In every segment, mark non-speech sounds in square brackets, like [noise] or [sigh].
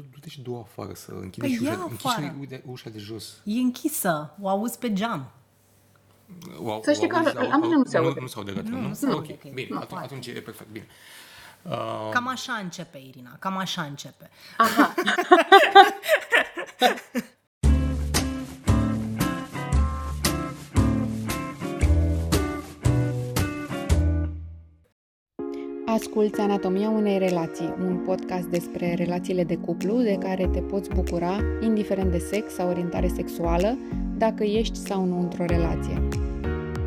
Du-te și du afară să închide Păi și ia ușa, închizi afară. și uite, ușa de jos. E închisă, o auzi pe geam. O, Să știi că auzi, la mine nu se aude. Nu, nu se aude gata, Nu, nu? nu se aude, ok, că e bine, în atunci, afară. atunci e perfect, bine. Uh, Cam așa începe, Irina, cam așa începe. Aha. [laughs] Asculți Anatomia unei relații, un podcast despre relațiile de cuplu de care te poți bucura, indiferent de sex sau orientare sexuală, dacă ești sau nu într-o relație.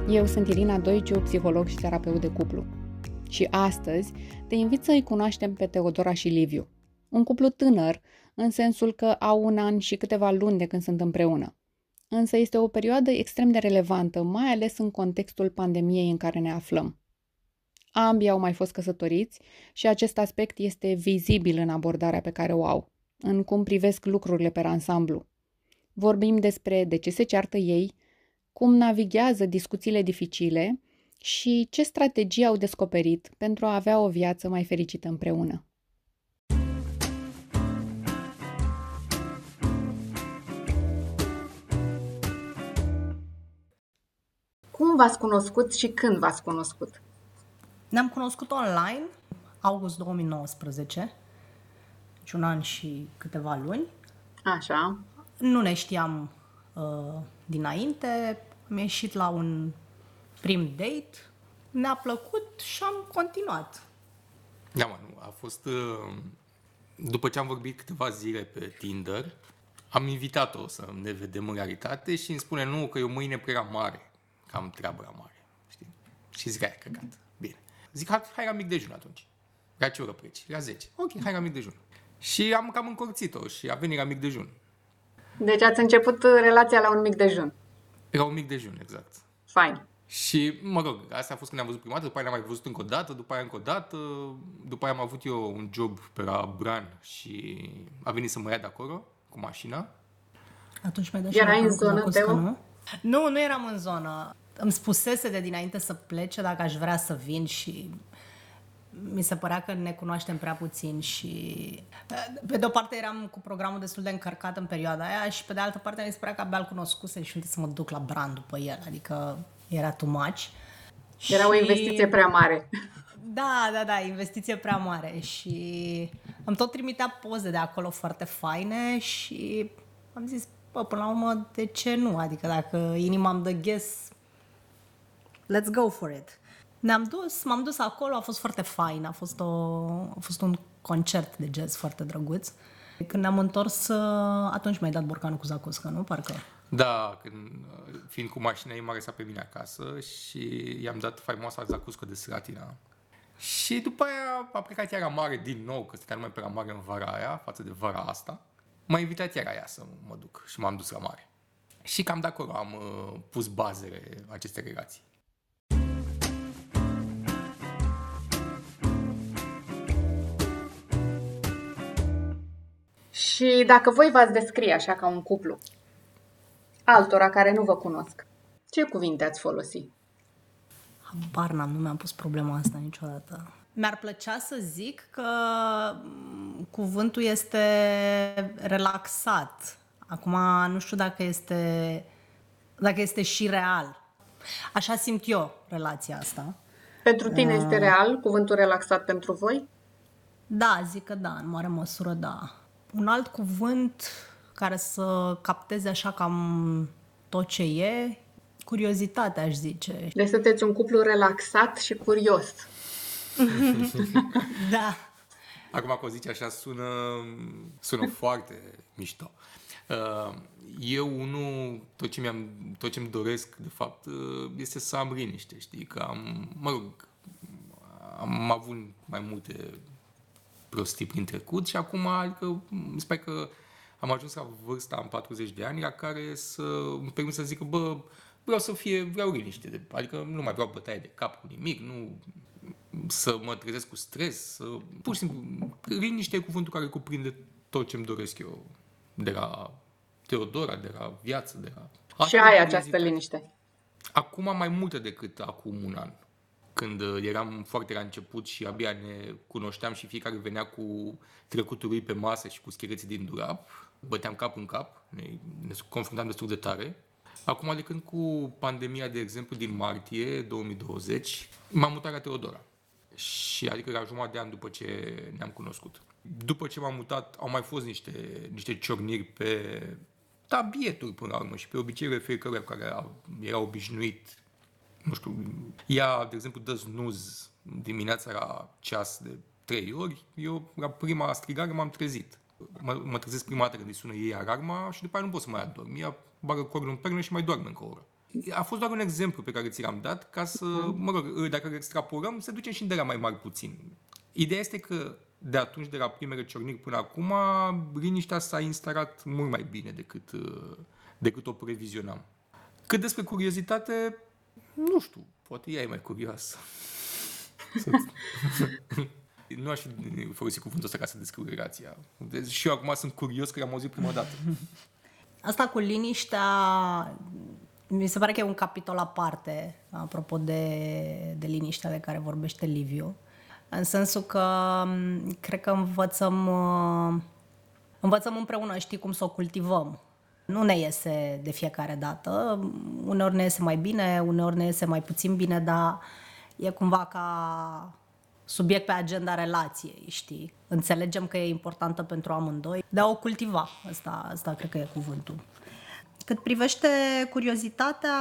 Eu sunt Irina Doiciu, psiholog și terapeut de cuplu. Și astăzi te invit să-i cunoaștem pe Teodora și Liviu. Un cuplu tânăr, în sensul că au un an și câteva luni de când sunt împreună. Însă este o perioadă extrem de relevantă, mai ales în contextul pandemiei în care ne aflăm. Ambii au mai fost căsătoriți și acest aspect este vizibil în abordarea pe care o au, în cum privesc lucrurile pe ansamblu. Vorbim despre de ce se ceartă ei, cum navighează discuțiile dificile și ce strategii au descoperit pentru a avea o viață mai fericită împreună. Cum v-ați cunoscut și când v-ați cunoscut? Ne-am cunoscut online, august 2019, deci un an și câteva luni. Așa. Nu ne știam uh, dinainte, am ieșit la un prim date, ne-a plăcut și am continuat. Da, mă, nu, a fost... uh, După ce am vorbit câteva zile pe Tinder, am invitat-o să ne vedem în realitate și îmi spune nu, că eu mâine prea mare, că am treabă la mare. Știi? Și zic, hai, căcat. Bine. Zic, hai, hai la mic dejun atunci. La ce oră pleci? La 10. Ok, hai la mic dejun. Și am cam încurțit-o și a venit la mic dejun. Deci ați început relația la un mic dejun. La un mic dejun, exact. Fain. Și, mă rog, asta a fost când ne-am văzut prima dată, după aia ne-am mai văzut încă o dată, după aia încă o dată, după aia am avut eu un job pe la Bran și a venit să mă ia de acolo cu mașina. Atunci mi-ai dat Erai și în mie zonă, cu zacuscă, Teo? nu? Nu, nu eram în zonă. Îmi spusese de dinainte să plece dacă aș vrea să vin și mi se părea că ne cunoaștem prea puțin și pe de o parte eram cu programul destul de încărcat în perioada aia și pe de altă parte mi se părea că abia îl cunoscuse și uite să mă duc la brand după el, adică era too much. Era o Și- investiție prea mare. da, da, da, investiție prea mare și am tot trimitea poze de acolo foarte faine și am zis, bă, până la urmă, de ce nu? Adică dacă inima îmi dă ghes, let's go for it. Ne-am dus, m-am dus acolo, a fost foarte fain, a fost, o, a fost un concert de jazz foarte drăguț. Când ne-am întors, atunci mi-ai dat borcanul cu zacuscă, nu? Parcă. Da, când, fiind cu mașina, ei m-a lăsat pe mine acasă și i-am dat faimoasa zacuscă de Slatina. Și după aia a plecat iar la mare din nou, că stătea numai pe la mare în vara aia, față de vara asta. M-a invitat iar aia să mă duc și m-am dus la mare. Și cam de acolo am uh, pus bazele acestei relații. Și dacă voi v-ați descrie așa ca un cuplu, altora care nu vă cunosc, ce cuvinte ați folosi? Habar n-am, nu mi-am pus problema asta niciodată. Mi-ar plăcea să zic că m, cuvântul este relaxat. Acum nu știu dacă este, dacă este și real. Așa simt eu relația asta. Pentru tine este real cuvântul relaxat pentru voi? Da, zic că da, în mare măsură da. Un alt cuvânt care să capteze așa cam tot ce e, curiozitatea aș zice. Deci sunteți un cuplu relaxat și curios. [laughs] Da. Acum că o zici așa sună, sună [laughs] foarte mișto. Uh, Eu, unul, tot ce, mi-am, tot ce-mi doresc, de fapt, uh, este să am liniște, știi? Că am, mă rog, am avut mai multe prostii prin trecut și acum, adică, sper că am ajuns la vârsta, am 40 de ani, la care să îmi permit să zic că, bă, vreau să fie, vreau liniște, de- adică nu mai vreau bătaie de cap cu nimic, nu să mă trezesc cu stres, să, pur și simplu, liniște e cuvântul care cuprinde tot ce-mi doresc eu de la Teodora, de la viață, de la... și Asta ai e această curiozitate. liniște. Acum mai multă decât acum un an. Când uh, eram foarte la început și abia ne cunoșteam și fiecare venea cu trecutul lui pe masă și cu schereții din dulap, băteam cap în cap, ne, ne confruntam destul de tare. Acum, de când cu pandemia, de exemplu, din martie 2020, m-am mutat la Teodora. Și adică la jumătate de an după ce ne-am cunoscut. După ce m-am mutat, au mai fost niște, niște ciorniri pe tabieturi până la urmă și pe obiceiurile fiecăruia care era obișnuit nu știu, ea, de exemplu, dă snuz dimineața la ceas de trei ori, eu la prima strigare m-am trezit. Mă, mă trezesc prima dată când îi sună ei alarma și după aia nu pot să mai adorm. Ea bagă cornul în pernă și mai doarme încă o oră. A fost doar un exemplu pe care ți l-am dat ca să, mă rog, dacă îl extrapolăm, să ducem și de la mai mari puțin. Ideea este că de atunci, de la primele ciorniri până acum, liniștea s-a instalat mult mai bine decât, decât o previzionam. Cât despre curiozitate, nu știu, poate ea e mai curioasă. [laughs] nu aș fi folosit cuvântul ăsta ca să descriu relația. Deci și eu acum sunt curios că am auzit prima dată. [laughs] Asta cu liniștea, mi se pare că e un capitol aparte, apropo de, de liniștea de care vorbește Liviu. În sensul că cred că învățăm, învățăm împreună, știi cum să o cultivăm. Nu ne iese de fiecare dată. Uneori ne iese mai bine, uneori ne iese mai puțin bine, dar e cumva ca subiect pe agenda relației, știi? Înțelegem că e importantă pentru amândoi, dar o cultiva. Asta, asta cred că e cuvântul. Cât privește curiozitatea,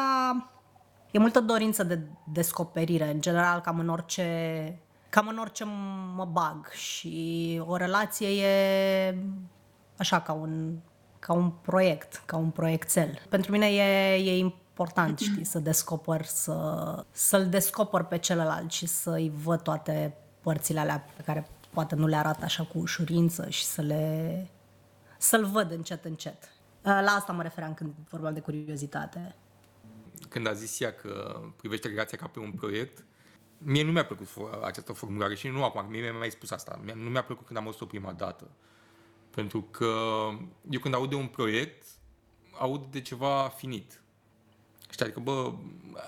e multă dorință de descoperire, în general, cam în orice, cam în orice mă bag și o relație e așa ca un ca un proiect, ca un proiectel. Pentru mine e, e important, [clears throat] știi, să descoper, să, să-l descoper pe celălalt și să-i văd toate părțile alea pe care poate nu le arată așa cu ușurință și să le, să-l văd încet, încet. La asta mă referam când vorbeam de curiozitate. Când a zis ea că privește relația ca pe un proiect, mie nu mi-a plăcut această formulare și nu acum, mie mi-a mai spus asta. Nu mi-a plăcut când am auzit-o prima dată. Pentru că eu când aud de un proiect, aud de ceva finit. Știi, adică, bă,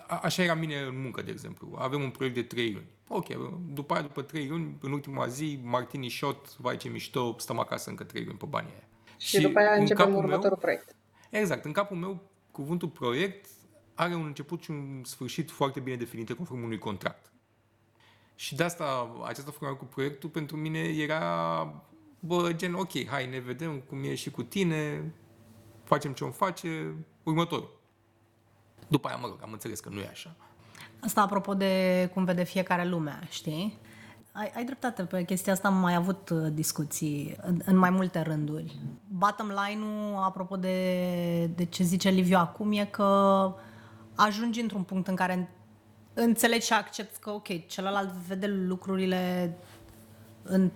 a, așa era mine în muncă, de exemplu. Avem un proiect de trei luni. Ok, după aia, după trei luni, în ultima zi, Martini shot, vai ce mișto, stăm acasă încă trei luni pe banii aia. Și, și după aia începem următorul meu, proiect. Exact. În capul meu, cuvântul proiect are un început și un sfârșit foarte bine definite conform unui contract. Și de asta, această formulă cu proiectul, pentru mine era bă, gen, ok, hai, ne vedem cum e și cu tine, facem ce-o face, următorul. După aia, mă rog, am înțeles că nu e așa. Asta apropo de cum vede fiecare lumea, știi? Ai, ai dreptate pe chestia asta, am mai avut uh, discuții în, în mai multe rânduri. Bottom line-ul, apropo de, de ce zice Liviu acum, e că ajungi într-un punct în care înțelegi și accepti că, ok, celălalt vede lucrurile în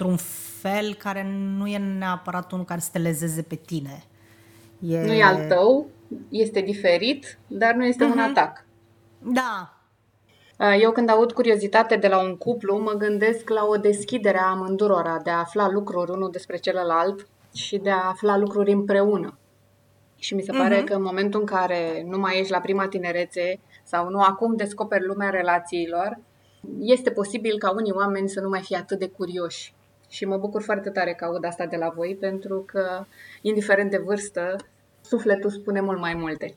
într-un fel care nu e neapărat unul care să te lezeze pe tine. E... Nu e al tău, este diferit, dar nu este uh-huh. un mhm. atac. Da. Eu când aud curiozitate de la un cuplu, mă gândesc la o deschidere a amândurora, de a afla lucruri unul despre celălalt și de a afla lucruri împreună. Și mi se pare uh-huh. că în momentul în care nu mai ești la prima tinerețe sau nu acum descoperi lumea relațiilor, este posibil ca unii oameni să nu mai fie atât de curioși și mă bucur foarte tare că aud asta de la voi, pentru că, indiferent de vârstă, sufletul spune mult mai multe.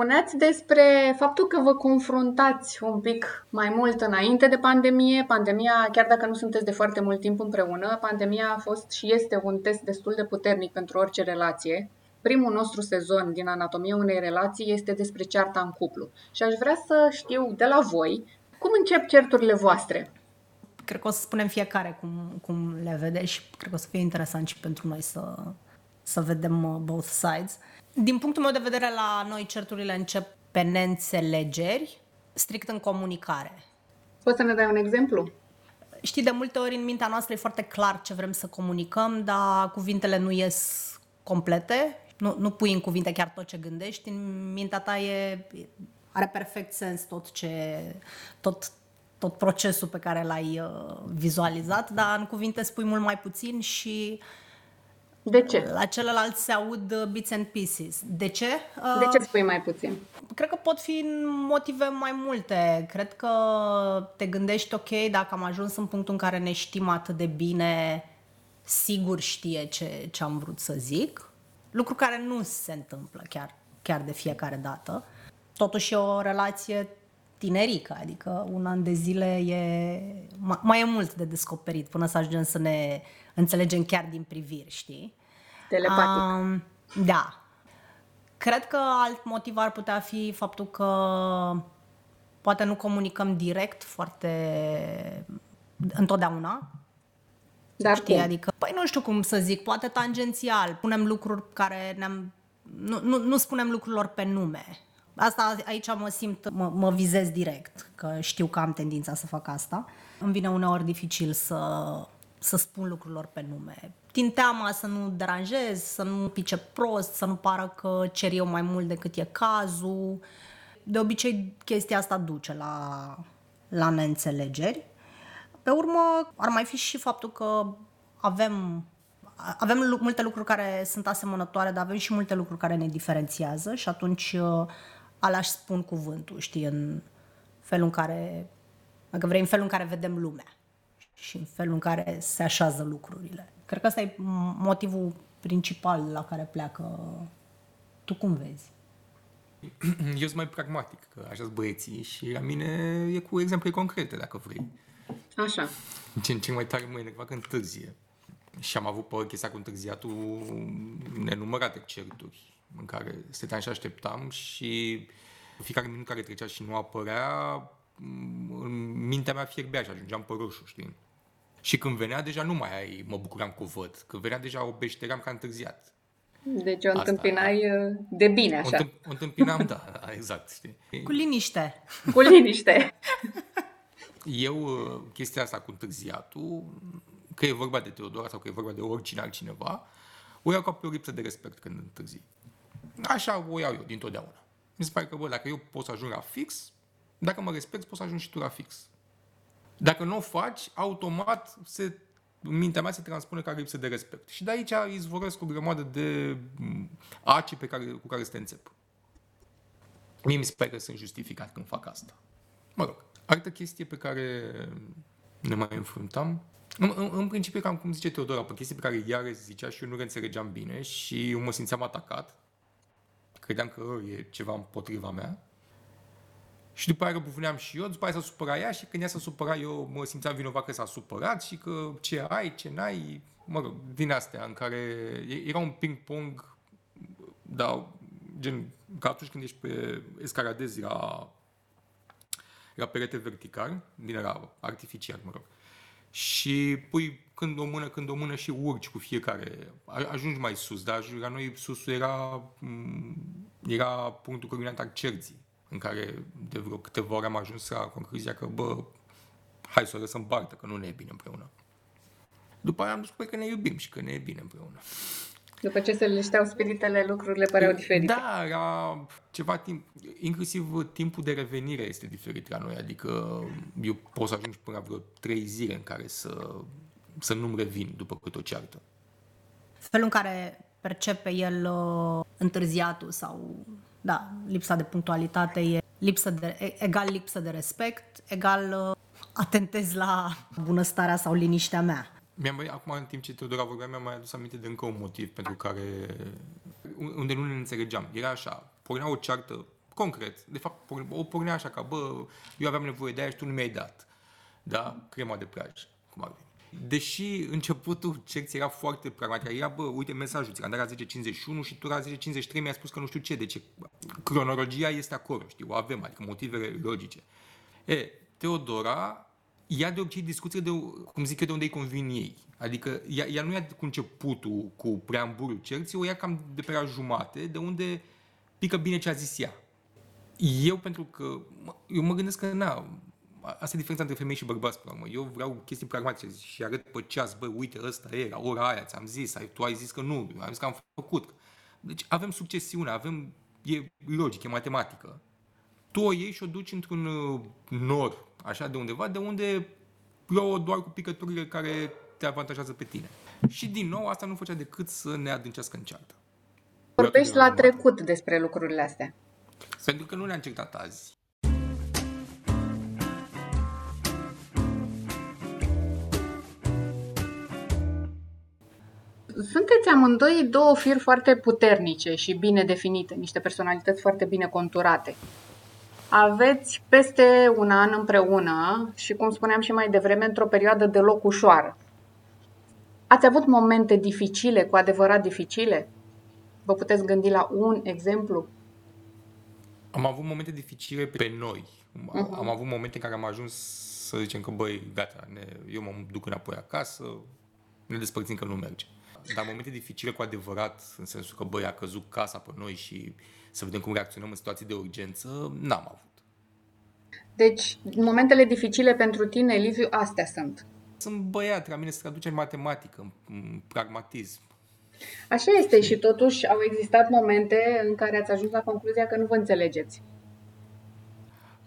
Spuneați despre faptul că vă confruntați un pic mai mult înainte de pandemie. Pandemia, chiar dacă nu sunteți de foarte mult timp împreună, pandemia a fost și este un test destul de puternic pentru orice relație. Primul nostru sezon din Anatomia unei relații este despre cearta în cuplu. Și aș vrea să știu de la voi cum încep certurile voastre. Cred că o să spunem fiecare cum, cum le vede și cred că o să fie interesant și pentru noi să, să vedem uh, both sides. Din punctul meu de vedere, la noi certurile încep pe neînțelegeri, strict în comunicare. Poți să ne dai un exemplu? Știi, de multe ori în mintea noastră e foarte clar ce vrem să comunicăm, dar cuvintele nu ies complete nu, nu pui în cuvinte chiar tot ce gândești, în mintea ta e, are perfect sens tot ce, tot, tot procesul pe care l-ai uh, vizualizat, dar în cuvinte spui mult mai puțin și De ce? La celălalt se aud uh, bits and pieces. De ce? De Uh, ce spui mai puțin? Cred că pot fi motive mai multe. Cred că te gândești, ok, dacă am ajuns în punctul în care ne știm atât de bine, sigur știe ce, ce am vrut să zic. Lucru care nu se întâmplă chiar, chiar de fiecare dată. Totuși e o relație tinerică, adică un an de zile e, mai, mai e mult de descoperit până să ajungem să ne înțelegem chiar din priviri, știi? Telepatic. Um, da. Cred că alt motiv ar putea fi faptul că poate nu comunicăm direct foarte întotdeauna. Dar Știi, cum? adică, păi nu știu cum să zic, poate tangențial, punem lucruri care ne-am... Nu, nu, nu spunem lucrurilor pe nume. Asta aici mă simt, mă, mă vizez direct, că știu că am tendința să fac asta. Îmi vine uneori dificil să, să spun lucrurilor pe nume. Din teama să nu deranjez, să nu pice prost, să nu pară că cer eu mai mult decât e cazul. De obicei, chestia asta duce la, la neînțelegeri. Pe urmă, ar mai fi și faptul că avem, avem lu- multe lucruri care sunt asemănătoare, dar avem și multe lucruri care ne diferențiază și atunci uh, alea își spun cuvântul, știi, în felul în care, dacă vrei, în felul în care vedem lumea și în felul în care se așează lucrurile. Cred că ăsta e motivul principal la care pleacă. Tu cum vezi? Eu sunt mai pragmatic, că așa sunt băieții și la mine e cu exemple concrete, dacă vrei. Așa. Ce, ce mai tare mă enerva că întârzie. Și am avut pe chestia cu întârziatul nenumărate certuri în care stăteam și așteptam și fiecare minut care trecea și nu apărea, m- în mintea mea fierbea și ajungeam pe roșu, știi? Și când venea, deja nu mai ai, mă bucuram că o văd. Când venea, deja o beșteream ca întârziat. Deci o Asta- întâmpinai uh, de bine, O, așa, întâmp- o întâmpinam, da, da, [laughs] exact, știi? Cu liniște. cu liniște. [laughs] Eu, uh, chestia asta cu întârziatul, că e vorba de Teodora sau că e vorba de oricine altcineva, o iau ca pe o lipsă de respect când întârzi. Așa o iau eu, dintotdeauna. Mi se pare că, bă, dacă eu pot să ajung la fix, dacă mă respect, poți să ajungi și tu la fix. Dacă nu o faci, automat se, în mintea mea se transpune ca lipsă de respect. Și de aici izvorăsc o grămadă de m, aci pe care, cu care să te înțep. Mie mi se pare că sunt justificat când fac asta. Mă rog, altă chestie pe care ne mai înfruntam, în, în, în principiu, cam cum zice Teodora, pe chestii pe care iarăși zicea și eu nu le înțelegeam bine și eu mă simțeam atacat. Credeam că e ceva împotriva mea. Și după aia răbufneam și eu, după aia s-a supărat ea și când ea s-a supărat eu mă simțeam vinovat că s-a supărat și că ce ai, ce n-ai, mă rog, din astea în care e- era un ping-pong, dar gen, ca atunci când ești pe escaladezi la, la perete vertical, din era artificial, mă rog, și pui când o mână, când o mână și urci cu fiecare, a- ajungi mai sus, dar ajungi- la noi susul era, m, era punctul culminant al cerții, în care de vreo câteva ori am ajuns la concluzia că, bă, hai să o lăsăm bartă, că nu ne e bine împreună. După aia am descoperit că ne iubim și că ne e bine împreună. După ce se linișteau spiritele, lucrurile păreau diferite. Da, era ceva timp, inclusiv timpul de revenire este diferit la noi, adică eu pot să ajung până la vreo trei zile în care să, să nu-mi revin după cât o ceartă. felul în care percepe el uh, întârziatul sau da, lipsa de punctualitate e lipsă de, e- egal lipsă de respect, egal uh, atentez la bunăstarea sau liniștea mea. Mi-am mai, acum, în timp ce Teodora vorbea, mi-am mai adus aminte de încă un motiv pentru care, unde nu ne înțelegeam. Era așa, pornea o ceartă, concret, de fapt, porn- o pornea așa ca, bă, eu aveam nevoie de aia și tu nu mi-ai dat. Da? Crema de plajă, cum ar veni. Deși începutul cerții era foarte pragmatic, era, bă, uite mesajul, ți-am dat la 10.51 și tu la 10.53 mi-ai spus că nu știu ce, deci cronologia este acolo, știi, o avem, adică motivele logice. E, Teodora ia de obicei discuție de, cum zic eu, de unde îi convin ei. Adică ea, ea nu ia cu începutul, cu preambulul cerții, o ia cam de pe la jumate, de unde pică bine ce a zis ea. Eu, pentru că, mă- eu mă gândesc că, na, asta e diferența între femei și bărbați, până la urmă. Eu vreau chestii pragmatice și arăt pe ceas, bă, uite, ăsta e, la ora aia, ți-am zis, ai, tu ai zis că nu, eu am zis că am făcut. Deci avem succesiune, avem, e logic, e matematică tu o iei și o duci într-un uh, nor, așa, de undeva, de unde plouă doar cu picăturile care te avantajează pe tine. Și din nou, asta nu făcea decât să ne adâncească în ceartă. Vorbești la trecut despre lucrurile astea. Pentru că nu ne-am certat azi. Sunteți amândoi două firi foarte puternice și bine definite, niște personalități foarte bine conturate. Aveți peste un an împreună și, cum spuneam și mai devreme, într-o perioadă deloc ușoară. Ați avut momente dificile, cu adevărat dificile? Vă puteți gândi la un exemplu? Am avut momente dificile pe noi. Uh-huh. Am avut momente în care am ajuns să zicem că, băi, gata, ne, eu mă duc înapoi acasă, ne despărțim că nu merge. Dar momente dificile cu adevărat, în sensul că, băi, a căzut casa pe noi și să vedem cum reacționăm în situații de urgență, n-am avut. Deci, momentele dificile pentru tine, Liviu, astea sunt. Sunt băiat, la mine se traduce în matematică, în pragmatism. Așa este și totuși au existat momente în care ați ajuns la concluzia că nu vă înțelegeți.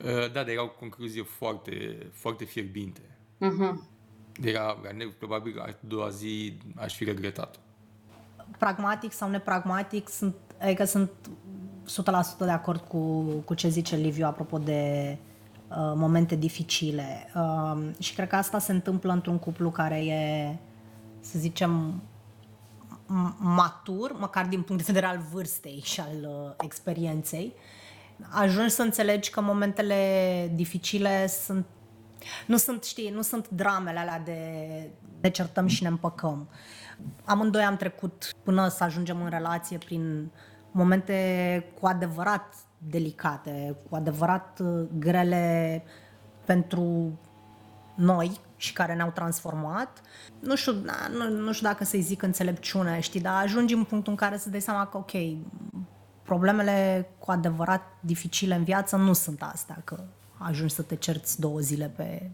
Uh, da, dar era o concluzie foarte, foarte fierbinte. Uh-huh. Era, probabil, a doua zi aș fi regretat. Pragmatic sau nepragmatic, sunt, adică sunt 100% de acord cu, cu ce zice Liviu apropo de uh, momente dificile. Uh, și cred că asta se întâmplă într-un cuplu care e, să zicem, matur, măcar din punct de vedere al vârstei și al uh, experienței. Ajungi să înțelegi că momentele dificile sunt nu sunt, știi, nu sunt dramele alea de ne certăm și ne împăcăm. Amândoi am trecut până să ajungem în relație prin momente cu adevărat delicate, cu adevărat uh, grele pentru noi și care ne-au transformat. Nu știu, nu, nu știu dacă să-i zic înțelepciune, știi, dar ajungi în punctul în care să dai seama că, ok, problemele cu adevărat dificile în viață nu sunt astea, că ajungi să te cerți două zile pe,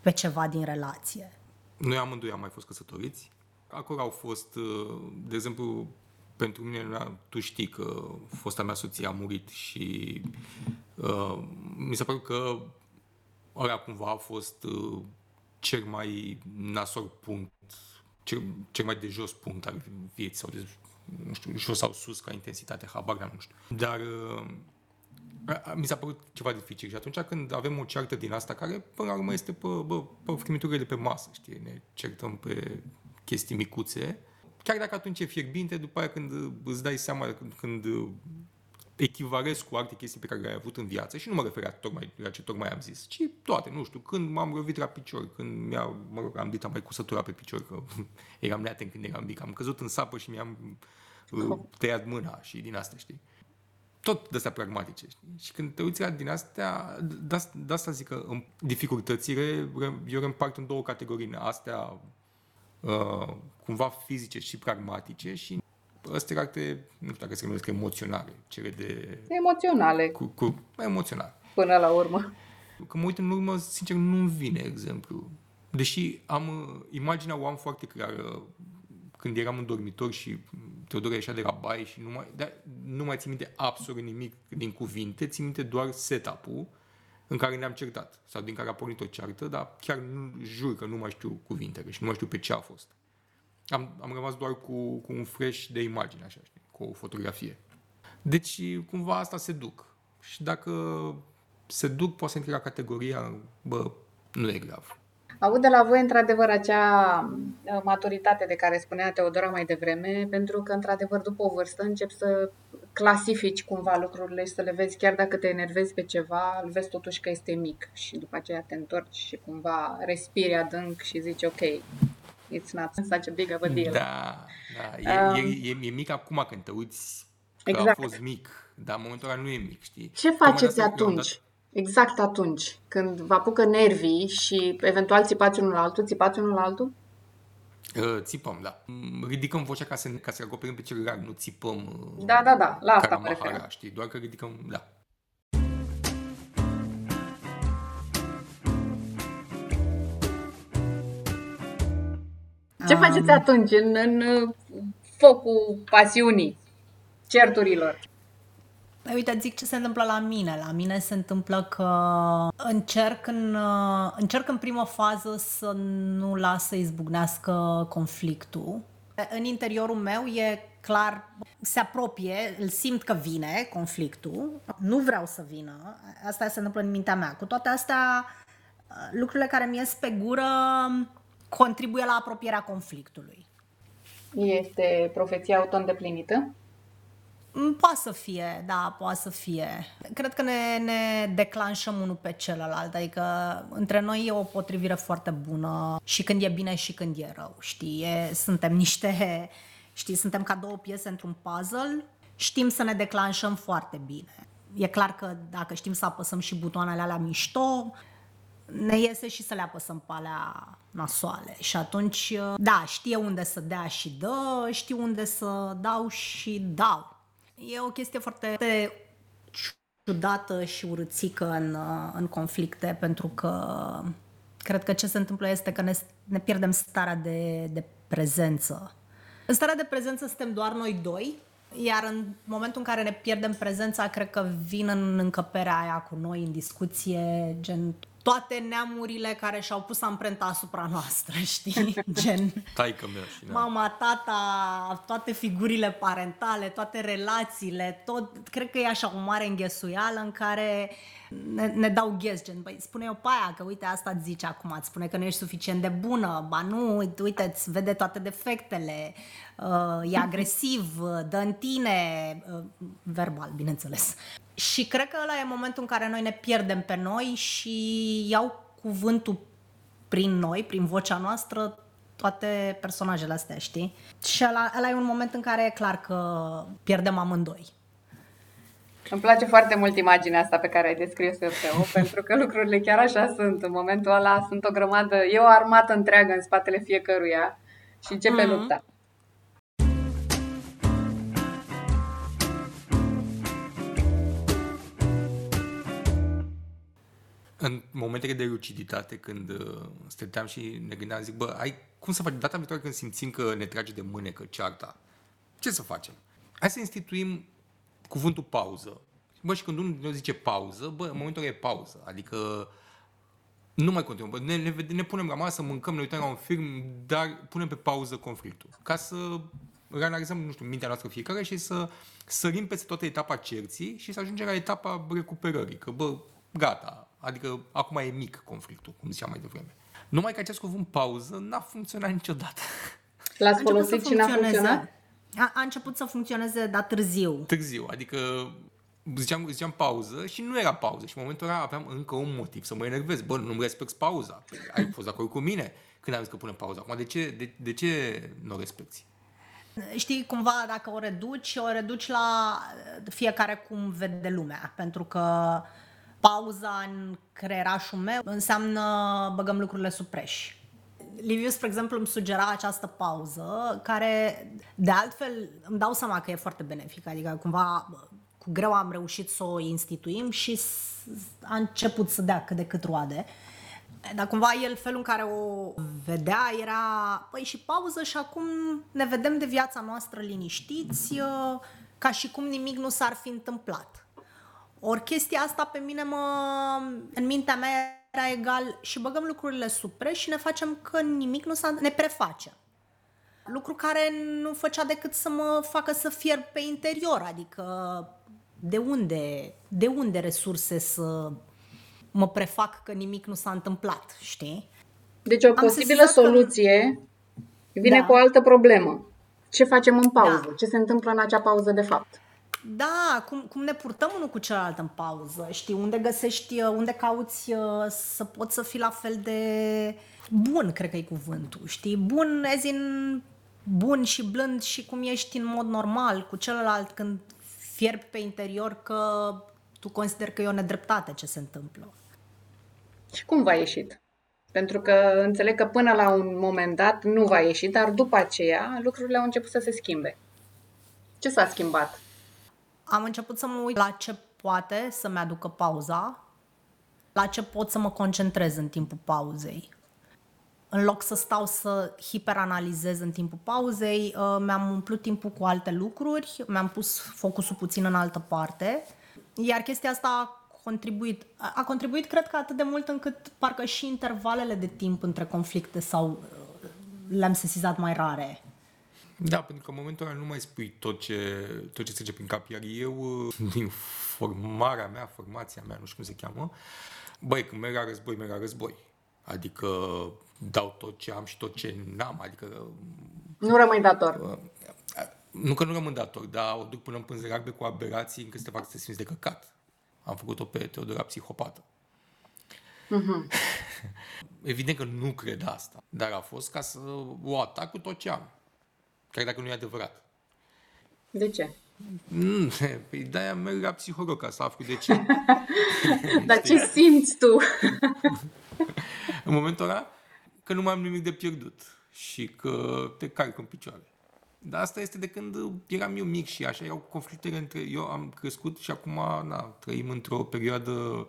pe ceva din relație. Noi amândoi am mai fost căsătoriți. Acolo au fost, uh, de exemplu, pentru mine, tu știi că fosta mea soție a murit și uh, mi s-a părut că ăla cumva a fost uh, cel mai nasor punct, cel, cel mai de jos punct al vieții sau de, nu știu, jos sau sus ca intensitate, habar nu știu. Dar uh, mi s-a părut ceva dificil și atunci când avem o ceartă din asta care până la urmă este pe, bă, pe frimiturile de pe masă, știi, ne certăm pe chestii micuțe, chiar dacă atunci e fierbinte, după aia când îți dai seama, când, când echivarez cu alte chestii pe care le-ai avut în viață și nu mă refer tocmai la ce tocmai am zis, ci toate, nu știu, când m-am lovit la picior, când mi-a, mă rog, am dit, am mai cusătura pe picior, că [laughs] eram neaten când eram mic, am căzut în sapă și mi-am uh, tăiat mâna și din astea, știi? Tot de astea pragmatice, știi? Și când te uiți la din astea, de, de asta zic că în dificultățile eu le împart în două categorii, astea uh, cumva fizice și pragmatice și astea acte, nu știu dacă se numesc emoționale, cele de... Emoționale. Cu, cu, emoționale. Până la urmă. Când mă uit în urmă, sincer, nu-mi vine exemplu. Deși am imaginea o am foarte clară când eram în dormitor și Teodora ieșea de la baie și nu mai, dar nu mai țin minte absolut nimic din cuvinte, țin minte doar setup-ul în care ne-am certat sau din care a pornit o ceartă, dar chiar nu, jur că nu mai știu cuvintele și nu mai știu pe ce a fost. Am, am rămas doar cu, cu un fresh de imagine, așa, știi, cu o fotografie. Deci, cumva asta se duc. Și dacă se duc, poate să intri la categoria, bă, nu e grav. Aud de la voi, într-adevăr, acea uh, maturitate de care spunea Teodora mai devreme, pentru că, într-adevăr, după o vârstă încep să clasifici cumva lucrurile și să le vezi, chiar dacă te enervezi pe ceva, îl vezi totuși că este mic și după aceea te întorci și cumva respiri adânc și zici, ok, it's not such a big of a deal. Da, da. E, um, e, e, e mic acum când te uiți că exact. a fost mic, dar în momentul ăla nu e mic, știi? Ce faceți atunci? Exact atunci, când vă apucă nervii și eventual țipați unul la altul, țipați unul la altul? Uh, țipăm, da. Mm, ridicăm vocea ca să, ca să acoperim pe celălalt, nu țipăm uh, Da, da, da, la asta mă refer. știi? Doar că ridicăm, da. Ce faceți atunci în, în focul pasiunii, certurilor? Păi uite, zic ce se întâmplă la mine. La mine se întâmplă că încerc în, încerc în primă fază să nu las să izbucnească conflictul. În interiorul meu e clar, se apropie, îl simt că vine conflictul, nu vreau să vină, asta se întâmplă în mintea mea. Cu toate astea, lucrurile care mi ies pe gură contribuie la apropierea conflictului. Este profeția auto-îndeplinită? Mm, poate să fie, da, poate să fie. Cred că ne, ne declanșăm unul pe celălalt, adică între noi e o potrivire foarte bună și când e bine și când e rău, știi? E, suntem niște, [laughs] știi, suntem ca două piese într-un puzzle, știm să ne declanșăm foarte bine. E clar că dacă știm să apăsăm și butoanele alea mișto, ne iese și să le apăsăm pe alea nasoale. Și atunci, da, știe unde să dea și dă, știu unde să dau și dau. E o chestie foarte ciudată și urâțică în, în conflicte, pentru că cred că ce se întâmplă este că ne, ne pierdem starea de, de prezență. În starea de prezență suntem doar noi doi, iar în momentul în care ne pierdem prezența, cred că vin în încăperea aia cu noi în discuție, gen toate neamurile care și-au pus amprenta asupra noastră, [laughs] știi? Gen Taică meu și mama, tata, toate figurile parentale, toate relațiile, tot, cred că e așa o mare înghesuială în care ne, ne dau ghes, gen, băi, spune eu pe aia că uite asta îți zice acum, îți spune că nu ești suficient de bună, ba nu, uite, îți vede toate defectele, uh, e [laughs] agresiv, dă în tine, uh, verbal, bineînțeles. Și cred că ăla e momentul în care noi ne pierdem pe noi și iau cuvântul prin noi, prin vocea noastră, toate personajele astea, știi? Și ăla, ăla e un moment în care e clar că pierdem amândoi. Îmi place foarte mult imaginea asta pe care ai descris-o, Teo, [laughs] pentru că lucrurile chiar așa sunt. În momentul ăla sunt o grămadă, e o armată întreagă în spatele fiecăruia și începe mm-hmm. lupta. În momentele de luciditate, când uh, stăteam și ne gândeam, zic, bă, ai, cum să facem? Data viitoare când simțim că ne trage de mânecă cearta, ce să facem? Hai să instituim cuvântul pauză. Bă, și când unul ne zice pauză, bă, în momentul ăla e pauză. Adică nu mai continuăm. Bă, ne, ne, ne punem la masă, mâncăm, ne uităm la un film, dar punem pe pauză conflictul. Ca să reanalizăm, nu știu, mintea noastră fiecare și să sărim peste toată etapa cerții și să ajungem la etapa recuperării. Că, bă, gata, Adică acum e mic conflictul, cum ziceam mai devreme. Numai că acest cuvânt pauză n-a funcționat niciodată. L-ați folosit și n-a funcționat? A, a început să funcționeze, dar târziu. Târziu, adică ziceam, ziceam pauză și nu era pauză. Și în momentul ăla aveam încă un motiv să mă enervez. Bă, nu-mi respecti pauza. Ai fost de acord cu mine când am zis că punem pauza. Acum, de ce, de, de ce nu o respecti? Știi, cumva, dacă o reduci, o reduci la fiecare cum vede lumea. Pentru că pauza în creierașul meu înseamnă băgăm lucrurile sub preș. Liviu, spre exemplu, îmi sugera această pauză, care, de altfel, îmi dau seama că e foarte benefică, adică cumva cu greu am reușit să o instituim și a început să dea cât de cât roade. Dar cumva el, felul în care o vedea era, păi și pauză și acum ne vedem de viața noastră liniștiți, ca și cum nimic nu s-ar fi întâmplat. Ori chestia asta pe mine mă, în mintea mea era egal și băgăm lucrurile sub preș și ne facem că nimic nu s-a, ne prefacem. Lucru care nu făcea decât să mă facă să fierb pe interior, adică de unde, de unde resurse să mă prefac că nimic nu s-a întâmplat, știi? Deci o Am posibilă soluție că... vine da. cu o altă problemă. Ce facem în pauză? Da. Ce se întâmplă în acea pauză de fapt? Da, cum, cum ne purtăm unul cu celălalt în pauză, știi, unde găsești, uh, unde cauți uh, să poți să fii la fel de bun, cred că e cuvântul, știi, bun, as in bun și blând și cum ești în mod normal cu celălalt când fierbi pe interior că tu consider că e o nedreptate ce se întâmplă. Și cum va ieșit? Pentru că înțeleg că până la un moment dat nu va ieși, dar după aceea lucrurile au început să se schimbe. Ce s-a schimbat? Am început să mă uit la ce poate să-mi aducă pauza, la ce pot să mă concentrez în timpul pauzei. în loc să stau să hiperanalizez în timpul pauzei, uh, mi-am umplut timpul cu alte lucruri, mi-am pus focusul puțin în altă parte, iar chestia asta a contribuit, a contribuit cred că atât de mult încât parcă și intervalele de timp între conflicte sau le-am sesizat mai rare. Da, pentru că în momentul ăla nu mai spui tot ce, tot ce trece prin cap, iar eu, din formarea mea, formația mea, nu știu cum se cheamă, băi, când merg la război, merg la război. Adică dau tot ce am și tot ce n-am, adică... Nu rămâi dator. Nu că nu rămân dator, dar o duc până în pânză cu aberații încât să te fac să te simți de căcat. Am făcut-o pe Teodora psihopată. Mm-hmm. [laughs] Evident că nu cred asta, dar a fost ca să o atac cu tot ce am. Chiar dacă nu e adevărat. De ce? Mm, [laughs] păi de-aia merg la psiholog ca să aflu de ce. [laughs] dar ce simți tu? [laughs] în momentul ăla, că nu mai am nimic de pierdut și că te carc în picioare. Dar asta este de când eram eu mic și așa erau conflictele între... Eu am crescut și acum na, trăim într-o perioadă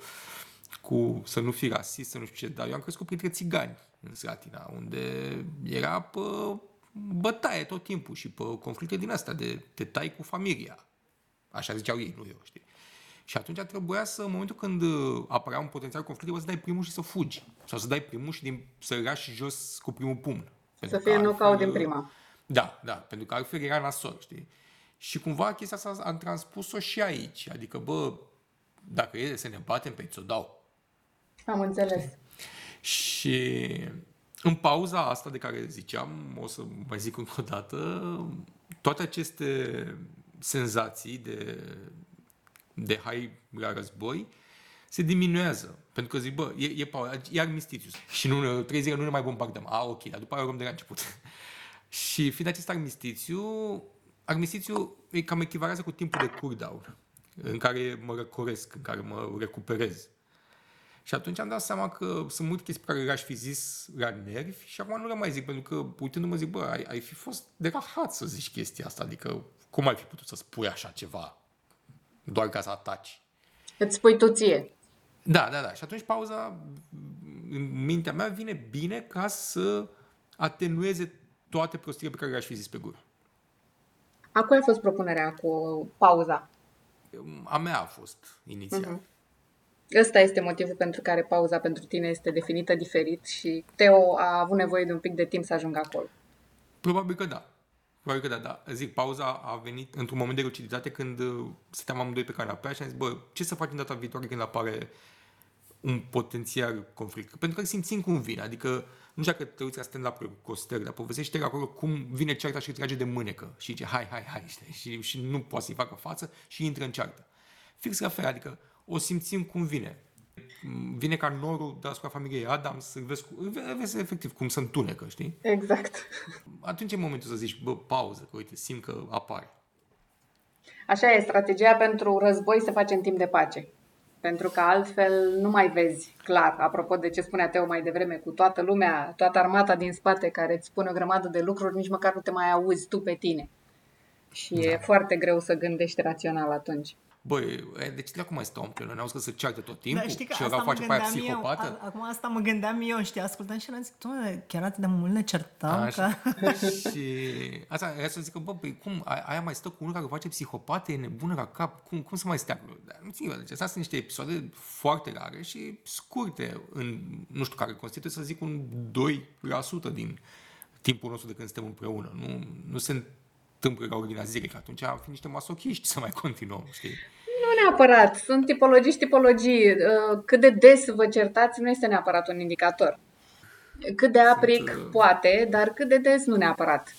cu să nu fii rasist, să nu știu ce, dar eu am crescut printre țigani în Slatina, unde era pe bătaie tot timpul și pe conflicte din astea de te tai cu familia. Așa ziceau ei, nu eu, știi? Și atunci trebuia să, în momentul când apărea un potențial conflict, să dai primul și să fugi. Sau să dai primul și din, să lași jos cu primul pumn. Să fie knockout din prima. Da, da, pentru că altfel era nasol, știi? Și cumva chestia asta am transpus-o și aici. Adică, bă, dacă e să ne batem, peț ți-o dau. Am înțeles. Și în pauza asta de care ziceam, o să mai zic încă o dată, toate aceste senzații de, de hai la război se diminuează. Pentru că zic, bă, e, e, e armistițiu. Și nu, trei zile nu ne mai bombardăm. A, ok, dar după aia luăm de la început. [laughs] Și fiind acest armistițiu, armistițiu e cam echivalează cu timpul de cooldown, în care mă răcoresc, în care mă recuperez. Și atunci am dat seama că sunt multe chestii pe care le-aș fi zis la nervi și acum nu le mai zic, pentru că uitându-mă zic, bă, ai, ai fi fost de rahat să zici chestia asta, adică cum ai fi putut să spui așa ceva doar ca să ataci? Îți spui tu ție. Da, da, da. Și atunci pauza în mintea mea vine bine ca să atenueze toate prostiile pe care le-aș fi zis pe gură. A cui a fost propunerea cu pauza? A mea a fost inițial. Uh-huh. Ăsta este motivul pentru care pauza pentru tine este definită diferit și Teo a avut nevoie de un pic de timp să ajungă acolo. Probabil că da. Probabil că da, da. Zic, pauza a venit într-un moment de luciditate când uh, stăteam amândoi pe canapea și am zis, bă, ce să facem data viitoare când apare un potențial conflict? Pentru că simțim cum vine, adică nu știu dacă te uiți la stand-up cu Costel, dar povestește acolo cum vine cearta și îi trage de mânecă și zice hai, hai, hai, știi? [laughs] Și, și nu poate să-i facă față și intră în ceartă. Fix la fel, adică o simțim cum vine. Vine ca norul deasupra familiei Adam să vezi, cu, vezi efectiv cum se întunecă, știi? Exact. Atunci e momentul să zici, bă, pauză, că uite, simt că apare. Așa e, strategia pentru război se face în timp de pace pentru că altfel nu mai vezi clar, apropo de ce spunea Teo mai devreme, cu toată lumea, toată armata din spate care îți spune o grămadă de lucruri, nici măcar nu te mai auzi tu pe tine. Și da. e foarte greu să gândești rațional atunci. Băi, deci de acum mai stau împreună, ne-au că să ceartă tot timpul da, știi că și asta face pe aia psihopată. Eu, acum asta mă gândeam eu, știi, ascultam și am zis, chiar atât de mult ne certam. Așa. Că... [laughs] și asta era să zic că, bă, băi, cum, aia mai stă cu unul care face psihopată, e nebună la cap, cum, cum să mai stea? Dar, nu știu, deci astea sunt niște episoade foarte rare și scurte, în, nu știu, care constituie, să zic, un 2% din timpul nostru de când suntem împreună. Nu, nu se întâmplă la ordinea zilei, că atunci am fi niște masochiști să mai continuăm, știi? Nu neapărat. Sunt tipologii și tipologii. Uh, cât de des vă certați nu este neapărat un indicator. Cât de apric Sunt, uh, poate, dar cât de des nu neapărat.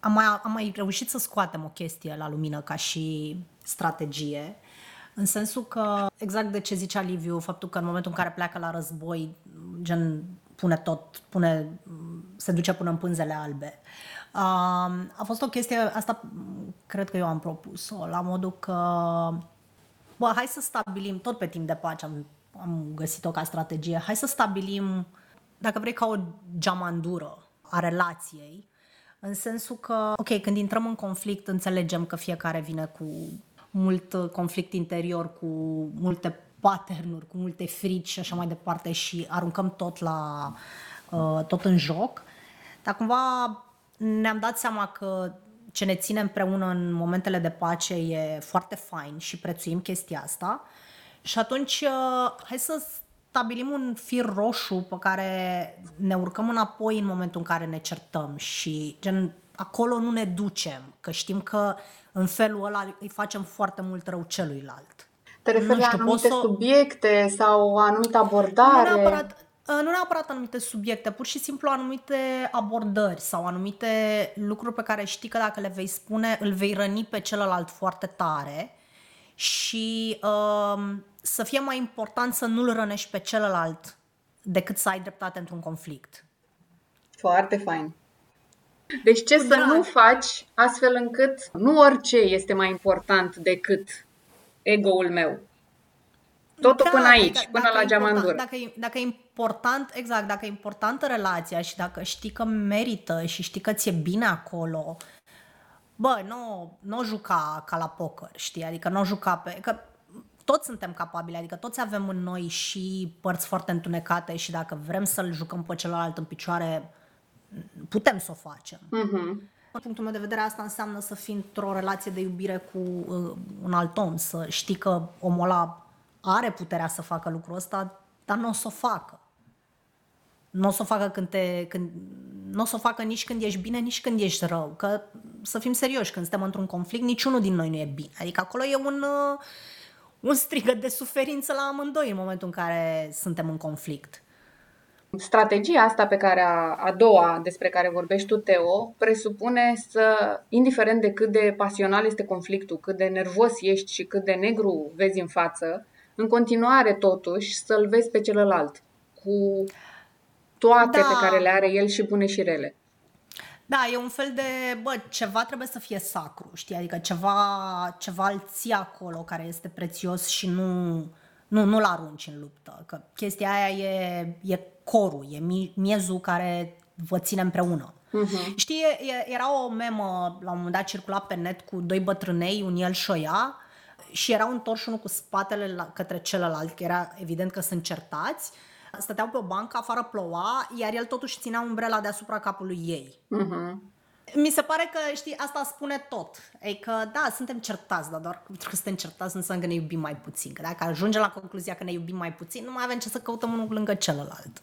Am mai, am mai reușit să scoatem o chestie la lumină ca și strategie, în sensul că, exact de ce zicea Liviu, faptul că în momentul în care pleacă la război, gen pune tot, pune, se duce până în pânzele albe. a fost o chestie, asta cred că eu am propus-o, la modul că, bă, hai să stabilim, tot pe timp de pace am, am găsit-o ca strategie, hai să stabilim, dacă vrei, ca o geamandură a relației, în sensul că, ok, când intrăm în conflict, înțelegem că fiecare vine cu mult uh, conflict interior, cu multe pattern cu multe frici și așa mai departe și aruncăm tot la uh, tot în joc. Dar cumva ne-am dat seama că ce ne ține împreună în momentele de pace e foarte fain și prețuim chestia asta. Și atunci uh, hai să stabilim un fir roșu pe care ne urcăm înapoi în momentul în care ne certăm și gen acolo nu ne ducem, că știm că în felul ăla îi facem foarte mult rău celuilalt. Te referi la anumite să... subiecte sau o anumită abordare? Nu neapărat, uh, nu neapărat anumite subiecte, pur și simplu anumite abordări sau anumite lucruri pe care știi că dacă le vei spune, îl vei răni pe celălalt foarte tare și uh, să fie mai important să nu-l rănești pe celălalt decât să ai dreptate într-un conflict. Foarte fain. Deci ce Cu să drag. nu faci astfel încât nu orice este mai important decât ego-ul meu. Totul da, până aici, dacă, până dacă la geamandură. Dacă, dacă e important, exact, dacă e importantă relația și dacă știi că merită și știi că ți-e bine acolo, bă, nu, nu juca ca la poker, știi? Adică nu juca pe... Că toți suntem capabili, adică toți avem în noi și părți foarte întunecate și dacă vrem să-l jucăm pe celălalt în picioare, putem să o facem. Uh-huh. Din punctul meu de vedere, asta înseamnă să fii într-o relație de iubire cu uh, un alt om, să știi că omul ăla are puterea să facă lucrul ăsta, dar nu o să o facă. Nu o să o facă când te, când, nu o să o facă nici când ești bine, nici când ești rău. Că să fim serioși, când suntem într-un conflict, niciunul din noi nu e bine. Adică acolo e un, uh, un strigăt de suferință la amândoi în momentul în care suntem în conflict. Strategia asta pe care a, a doua despre care vorbești tu, Teo, presupune să, indiferent de cât de pasional este conflictul, cât de nervos ești și cât de negru vezi în față, în continuare totuși să-l vezi pe celălalt cu toate da. pe care le are el și bune și rele. Da, e un fel de, bă, ceva trebuie să fie sacru, știi? Adică ceva, ceva îl ții acolo care este prețios și nu, nu, nu-l arunci în luptă. Că chestia aia e, e corul, e miezul care vă ține împreună. Uh-huh. Știi, era o memă, la un moment dat circula pe net cu doi bătrânei, un el și o ea, și erau întorși unul cu spatele la, către celălalt, că era evident că sunt certați. Stăteau pe o bancă, afară ploua, iar el totuși ținea umbrela deasupra capului ei. Uh-huh. Mi se pare că, știi, asta spune tot. E că, da, suntem certați, dar doar pentru că suntem certați nu înseamnă că ne iubim mai puțin. Că dacă ajungem la concluzia că ne iubim mai puțin, nu mai avem ce să căutăm unul lângă celălalt.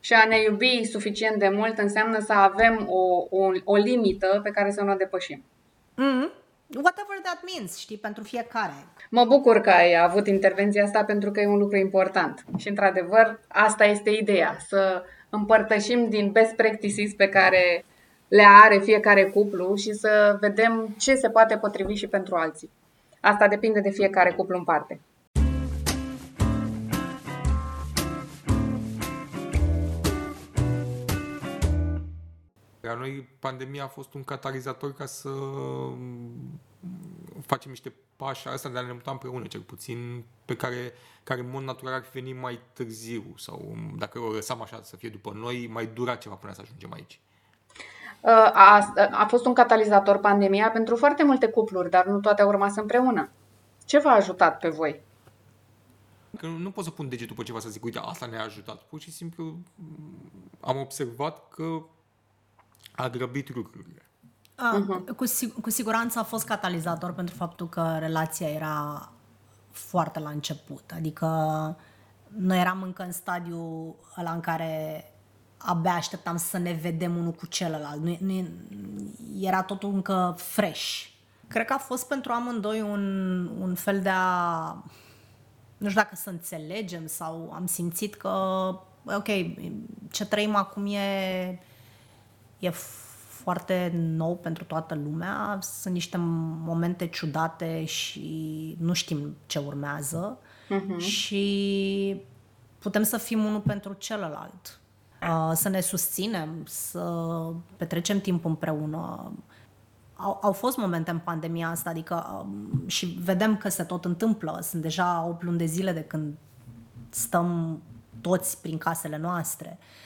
Și a ne iubi suficient de mult înseamnă să avem o, o, o limită pe care să nu o depășim. Mm-hmm. Whatever that means, știi, pentru fiecare. Mă bucur că ai avut intervenția asta pentru că e un lucru important. Și, într-adevăr, asta este ideea, să împărtășim din best practices pe care le are fiecare cuplu și să vedem ce se poate potrivi și pentru alții. Asta depinde de fiecare cuplu în parte. La noi pandemia a fost un catalizator ca să facem niște pași asta de a ne muta împreună, cel puțin, pe care, care în mod natural ar fi venit mai târziu sau dacă o lăsam așa să fie după noi, mai dura ceva până să ajungem aici. A, a fost un catalizator pandemia pentru foarte multe cupluri, dar nu toate au rămas împreună. Ce v-a ajutat pe voi? Că nu, nu pot să pun degetul pe ceva să zic, uite, asta ne-a ajutat. Pur și simplu am observat că a grăbit lucrurile. A, uh-huh. cu, cu siguranță a fost catalizator pentru faptul că relația era foarte la început. Adică noi eram încă în stadiul ăla în care abia așteptam să ne vedem unul cu celălalt. Nu, nu, era totul încă fresh. Cred că a fost pentru amândoi un, un fel de a... Nu știu dacă să înțelegem sau am simțit că, ok, ce trăim acum e, e foarte nou pentru toată lumea. Sunt niște momente ciudate și nu știm ce urmează uh-huh. și putem să fim unul pentru celălalt. Uh, să ne susținem, să petrecem timp împreună. Au, au fost momente în pandemia asta, adică um, și vedem că se tot întâmplă. Sunt deja 8 luni de zile de când stăm toți prin casele noastre. Uh,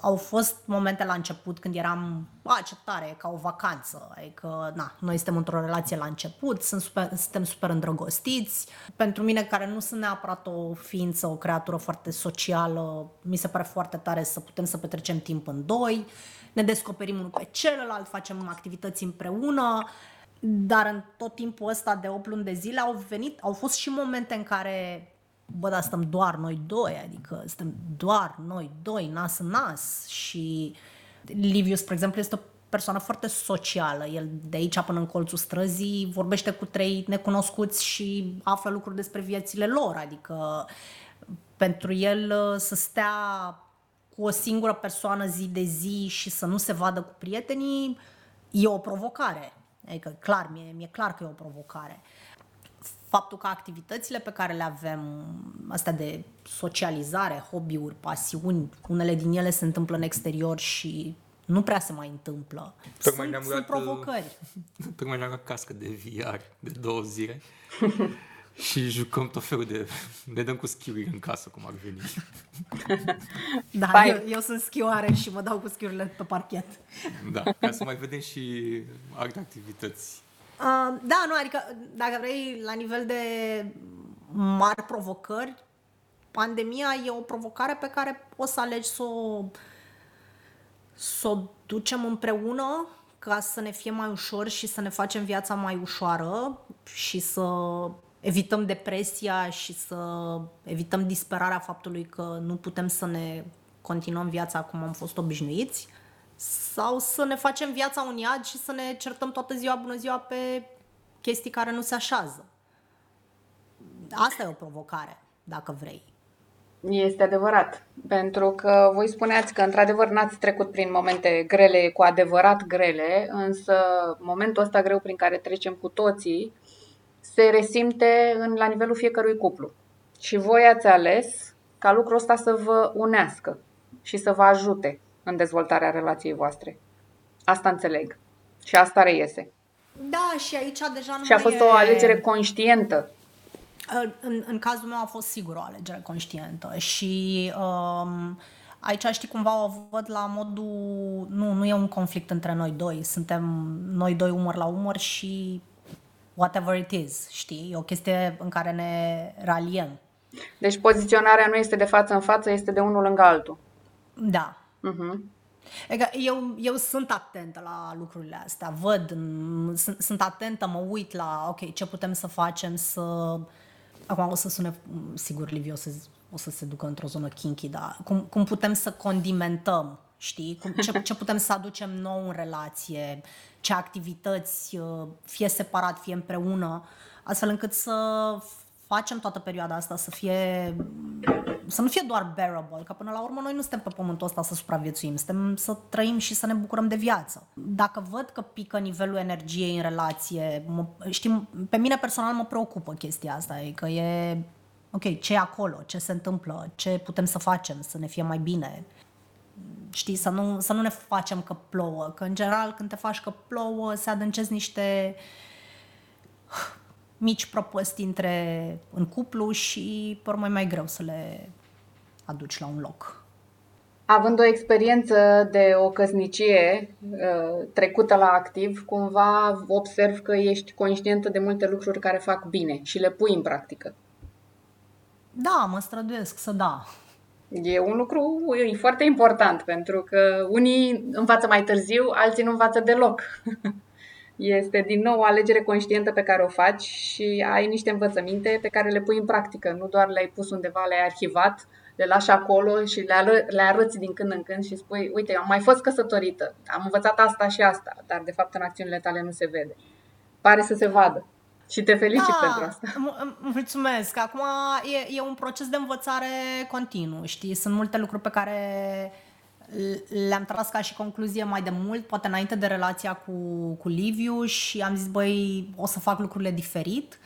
au fost momente la început când eram, a, ce tare, ca o vacanță, adică, na, noi suntem într-o relație la început, sunt super, suntem super îndrăgostiți. Pentru mine, care nu sunt neapărat o ființă, o creatură foarte socială, mi se pare foarte tare să putem să petrecem timp în doi, ne descoperim unul pe celălalt, facem activități împreună, dar în tot timpul ăsta de 8 luni de zile au venit, au fost și momente în care bă, dar stăm doar noi doi, adică stăm doar noi doi, nas în nas și Liviu, spre exemplu, este o persoană foarte socială. El de aici până în colțul străzii vorbește cu trei necunoscuți și află lucruri despre viețile lor, adică pentru el să stea cu o singură persoană zi de zi și să nu se vadă cu prietenii e o provocare. Adică clar, mi-e, mi-e clar că e o provocare faptul că activitățile pe care le avem, astea de socializare, hobby-uri, pasiuni, unele din ele se întâmplă în exterior și nu prea se mai întâmplă. Tocmai sunt, ne-am sunt luat, provocări. [laughs] Tocmai ne-am luat cască de VR de două zile [laughs] și jucăm tot felul de... Ne dăm cu schiuri în casă, cum ar veni. [laughs] Da, eu, eu sunt schioare și mă dau cu schiurile pe parchet. Da, ca să mai vedem și alte activități Uh, da, nu, adică dacă vrei la nivel de mari provocări, pandemia e o provocare pe care poți să alegi să o, să o ducem împreună ca să ne fie mai ușor și să ne facem viața mai ușoară și să evităm depresia și să evităm disperarea faptului că nu putem să ne continuăm viața cum am fost obișnuiți sau să ne facem viața un iad și să ne certăm toată ziua bună ziua pe chestii care nu se așează. Asta e o provocare, dacă vrei. Este adevărat, pentru că voi spuneați că într-adevăr n-ați trecut prin momente grele, cu adevărat grele, însă momentul ăsta greu prin care trecem cu toții se resimte în, la nivelul fiecărui cuplu. Și voi ați ales ca lucrul ăsta să vă unească și să vă ajute în dezvoltarea relației voastre. Asta înțeleg. Și asta reiese. Da, și aici deja nu Și a fost e... o alegere conștientă. În, în cazul meu a fost sigur o alegere conștientă și um, aici știi cumva o văd la modul, nu, nu e un conflict între noi doi, suntem noi doi umăr la umăr și whatever it is, știi? E o chestie în care ne raliem. Deci poziționarea nu este de față în față, este de unul lângă altul. Da. Uh-huh. Adică eu, eu sunt atentă la lucrurile astea, văd, sunt, sunt atentă, mă uit la, ok, ce putem să facem să... Acum o să sune, sigur, Liviu o să, o să se ducă într-o zonă kinky, dar cum, cum putem să condimentăm, știi? Cum, ce, ce putem să aducem nou în relație, ce activități, fie separat, fie împreună, astfel încât să facem toată perioada asta să fie să nu fie doar bearable, că până la urmă noi nu suntem pe pământul ăsta să supraviețuim, suntem să trăim și să ne bucurăm de viață. Dacă văd că pică nivelul energiei în relație, mă, știm, pe mine personal mă preocupă chestia asta, e că e ok, ce e acolo, ce se întâmplă, ce putem să facem să ne fie mai bine. Știi, să nu, să nu ne facem că plouă, că în general când te faci că plouă se adâncesc niște mici propăsti între, în cuplu și pe urmă e mai greu să le aduci la un loc. Având o experiență de o căsnicie uh, trecută la activ, cumva observ că ești conștientă de multe lucruri care fac bine și le pui în practică. Da, mă străduiesc să da. E un lucru e foarte important pentru că unii învață mai târziu, alții nu învață deloc. [laughs] Este din nou o alegere conștientă pe care o faci și ai niște învățăminte pe care le pui în practică. Nu doar le-ai pus undeva, le-ai arhivat, le lași acolo și le, ară- le arăți din când în când și spui, uite, am mai fost căsătorită, am învățat asta și asta, dar de fapt în acțiunile tale nu se vede. Pare să se vadă. Și te felicit da, pentru asta. Mulțumesc. Acum e, e un proces de învățare continuu, știi? Sunt multe lucruri pe care le-am tras ca și concluzie mai de mult, poate înainte de relația cu, cu Liviu și am zis, băi, o să fac lucrurile diferit.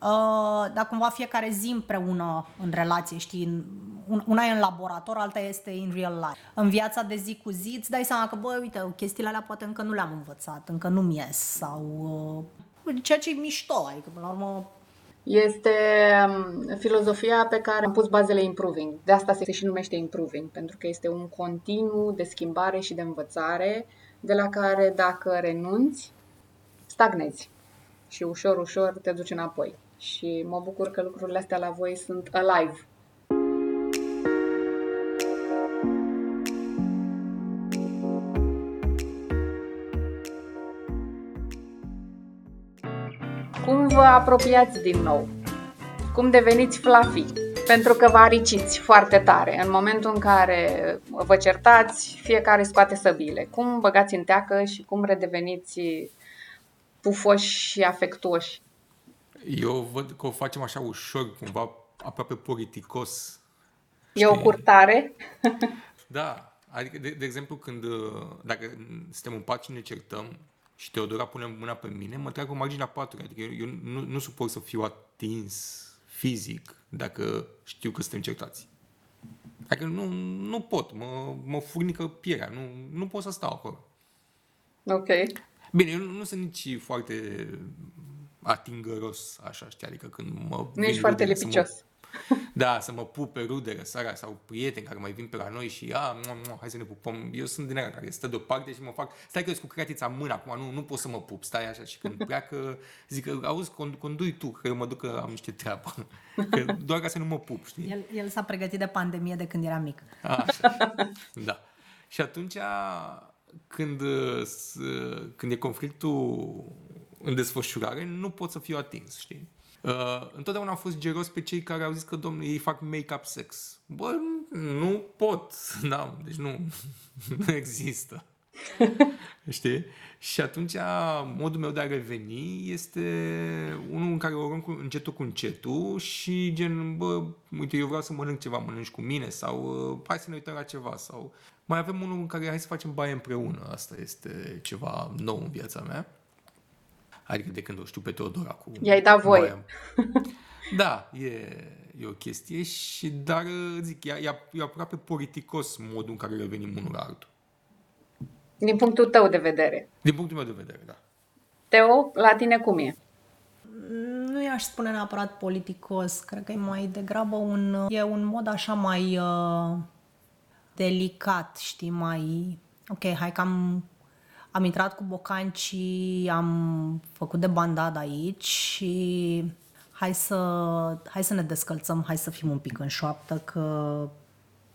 Uh, dar cumva fiecare zi împreună în relație, știi, una e în laborator, alta este in real life. În viața de zi cu zi îți dai seama că, băi, uite, chestiile alea poate încă nu le-am învățat, încă nu-mi ies sau... Uh, ceea ce e mișto, adică, până la urmă, Este um, filozofia pe care am pus bazele improving. De asta se și numește improving, pentru că este un continuu de schimbare și de învățare, de la care dacă renunți, stagnezi și ușor, ușor te duci înapoi. Și mă bucur că lucrurile astea la voi sunt alive. Vă apropiați din nou? Cum deveniți fluffy? Pentru că vă ariciți foarte tare. În momentul în care vă certați, fiecare scoate săbile. Cum băgați în teacă și cum redeveniți pufoși și afectuoși? Eu văd că o facem așa ușor, cumva aproape politicos. E o curtare? da. Adică, de, de exemplu, când, dacă suntem în pat și ne certăm, și Teodora pune mâna pe mine, mă trag cu marginea patului. Adică eu, eu nu, nu suport să fiu atins fizic dacă știu că suntem certați. Adică nu, nu pot, mă, mă furnică pielea, nu, nu pot să stau acolo. Ok. Bine, eu nu, nu sunt nici foarte atingăros, așa, știi, adică când mă... Nu ești foarte lipicios. Mă, [laughs] da, să mă pup pe rudele seara sau prieteni care mai vin pe la noi și a, mu, mu, hai să ne pupăm. Eu sunt din aia care stă deoparte și mă fac, stai că eu cu creatița în mână acum, nu, nu pot să mă pup, stai așa și când [laughs] pleacă, zic, auzi, condui tu, că eu mă duc că am niște treabă. Că doar ca să nu mă pup, știi? El, el s-a pregătit de pandemie de când era mic. Așa, da. Și atunci, când, când e conflictul în desfășurare, nu pot să fiu atins, știi? Uh, întotdeauna am fost geros pe cei care au zis că, domnule, ei fac make-up sex. Bă, nu pot, [laughs] da, deci nu, [laughs] nu există. [laughs] Știi? Și atunci modul meu de a reveni este unul în care o luăm cu, încetul cu încetul și gen, bă, uite, eu vreau să mănânc ceva, mănânci cu mine sau uh, hai să ne uităm la ceva sau mai avem unul în care hai să facem baie împreună. Asta este ceva nou în viața mea. Adică de când o știu pe Teodora cu... I-ai dat voie. [laughs] Da, e, e o chestie și, dar zic, e, e, e aproape politicos modul în care revenim unul la altul. Din punctul tău de vedere. Din punctul meu de vedere, da. Teo, la tine cum e? Nu i-aș spune neapărat politicos, cred că e mai degrabă un, e un mod așa mai uh, delicat, știi, mai... Ok, hai că am am intrat cu bocancii, am făcut de bandad aici și hai să, hai să ne descălțăm, hai să fim un pic în șoaptă că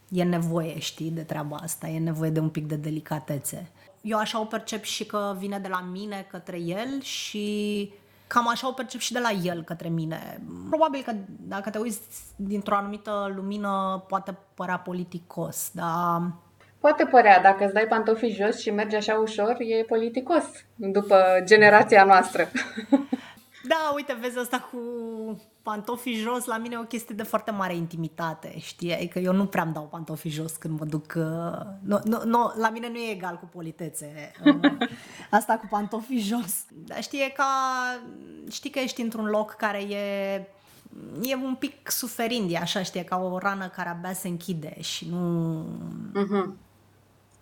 e nevoie, știi, de treaba asta, e nevoie de un pic de delicatețe. Eu așa o percep și că vine de la mine către el și cam așa o percep și de la el către mine. Probabil că dacă te uiți dintr-o anumită lumină poate părea politicos, dar Poate părea, dacă îți dai pantofii jos și mergi așa ușor, e politicos după generația noastră. Da, uite, vezi asta cu pantofii jos, la mine e o chestie de foarte mare intimitate, știi? Adică eu nu prea îmi dau pantofii jos când mă duc... Uh, nu, nu, nu, la mine nu e egal cu politețe. Uh, asta cu pantofii jos. Dar știi, e ca... Știi că ești într-un loc care e e un pic suferind, e așa, știe, ca o rană care abia se închide și nu... Uh-huh.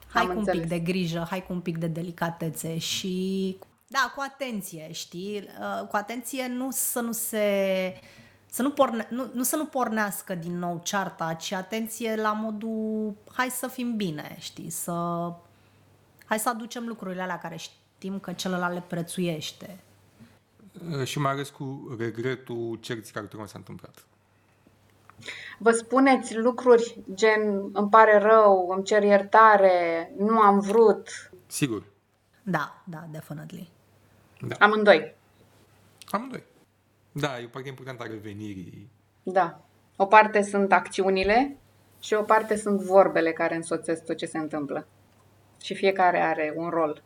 Hai Am cu înțeles. un pic de grijă, hai cu un pic de delicatețe și da, cu atenție, știi? Uh, cu atenție nu să nu se să nu, porne, nu, nu să nu pornească din nou cearta, ci atenție la modul hai să fim bine, știi? Să hai să aducem lucrurile alea care știm că celălalt le prețuiește. Uh, și mai ales cu regretul cerții care tocmai s-a întâmplat. Vă spuneți lucruri gen îmi pare rău, îmi cer iertare, nu am vrut. Sigur. Da, da, definitely. Da. Amândoi. Amândoi. Da, e o parte importantă a revenirii. Da. O parte sunt acțiunile și o parte sunt vorbele care însoțesc tot ce se întâmplă. Și fiecare are un rol.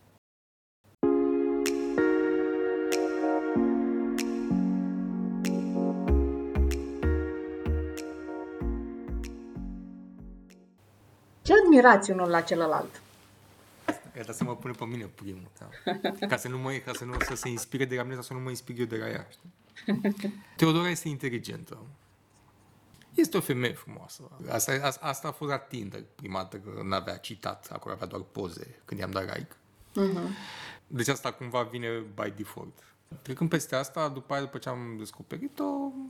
Ce admirați unul la celălalt? Iată să mă pune pe mine primul, da. Ca să nu mă, ca să nu să se inspire de la mine sau să nu mă inspire eu de la ea. Știi? Teodora este inteligentă. Este o femeie frumoasă. Asta, asta, asta a fost la Tinder prima dată, că nu avea citat, acolo avea doar poze când i-am dat like. Uh-huh. Deci asta cumva vine by default. Trecând peste asta, după aia, după ce am descoperit-o,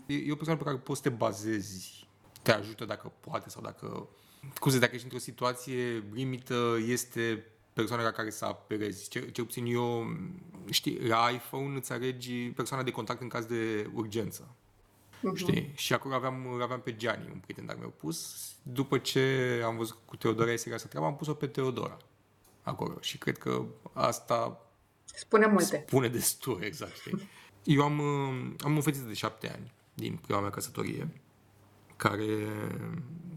e, e o persoană pe care poți să te bazezi. Te ajută dacă poate sau dacă... Cum să zic, dacă ești într-o situație limită, este persoana la care să apelezi. Cel, cel puțin eu, știi, la iPhone îți alegi persoana de contact în caz de urgență. Uh-huh. Știi? Și acolo aveam, aveam pe Gianni, un prieten dar mi-au pus. După ce am văzut cu Teodora este serioasă treaba, am pus-o pe Teodora acolo. Și cred că asta spune multe. Spune destul, [laughs] exact. Știi? Eu am, am o fetiță de șapte ani din prima mea căsătorie care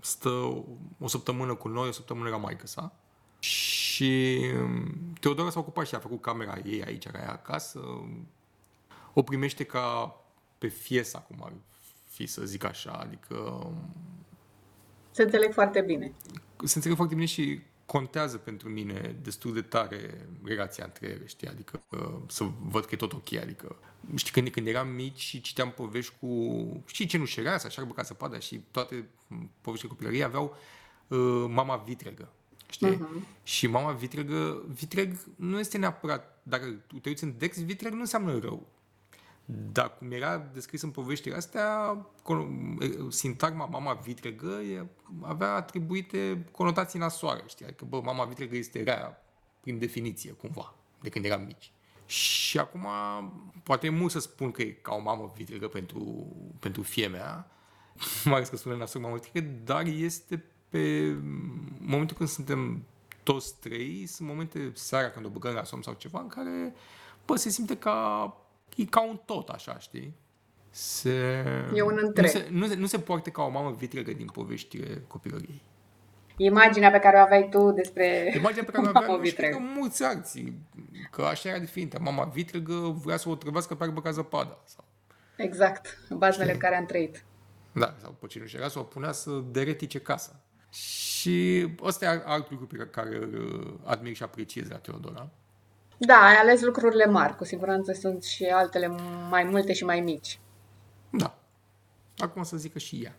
stă o săptămână cu noi, o săptămână la maică sa. Și Teodora s-a ocupat și a făcut camera ei aici, care e acasă. O primește ca pe fiesa, cum ar fi să zic așa, adică... Se înțeleg foarte bine. Se înțeleg foarte bine și contează pentru mine destul de tare relația între ele, știi, adică uh, să văd că e tot ok, adică știi, când, când eram mici și citeam povești cu, știi, cenușereasa, șarbă ca săpada și toate poveștile copilăriei aveau uh, mama vitregă, știi? Uh-huh. Și mama vitregă, vitreg nu este neapărat, dacă te uiți în Dex, vitreg nu înseamnă rău. Dar cum era descris în poveștile astea, sintagma mama vitregă avea atribuite conotații nasoare, știi? Adică, bă, mama vitregă este rea, prin definiție, cumva, de când eram mici. Și acum, poate e mult să spun că e ca o mamă vitregă pentru, pentru fie mea, [laughs] mai ales că spune nasor mamă vitregă, dar este pe momentul când suntem toți trei, sunt momente seara când o băgăm la somn sau ceva, în care, bă, se simte ca e ca un tot, așa, știi? Se... E un întreg. Nu se, nu, se, nu se poartă ca o mamă vitregă din poveștile copilăriei. Imaginea pe care o aveai tu despre Imaginea pe care o aveam și cred că mulți alții, că așa era definită. Mama vitregă vrea să o trăvească pe arbă ca zăpada. Sau... Exact, bazmele în care am trăit. Da, sau pe cine era să o punea să deretice casa. Și ăsta e alt lucru pe care îl admir și apreciez la Teodora. Da, ai ales lucrurile mari. Cu siguranță sunt și altele mai multe și mai mici. Da. Acum să zic că și ea.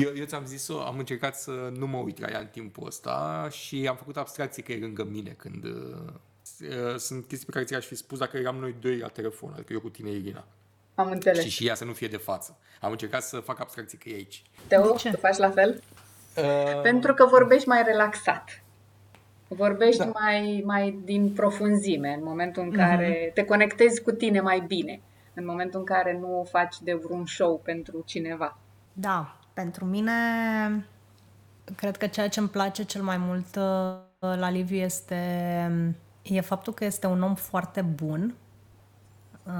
Eu, eu ți-am zis am încercat să nu mă uit la ea în timpul ăsta și am făcut abstracție că e lângă mine când... Uh, sunt chestii pe care ți-aș fi spus dacă eram noi doi la telefon, adică eu cu tine, Irina. Am înțeles. Și, și ea să nu fie de față. Am încercat să fac abstracție că e aici. Teo, tu faci la fel? Uh... Pentru că vorbești mai relaxat. Vorbești da. mai, mai din profunzime, în momentul în care mm-hmm. te conectezi cu tine mai bine, în momentul în care nu o faci de vreun show pentru cineva. Da, pentru mine, cred că ceea ce îmi place cel mai mult uh, la Liviu este e faptul că este un om foarte bun.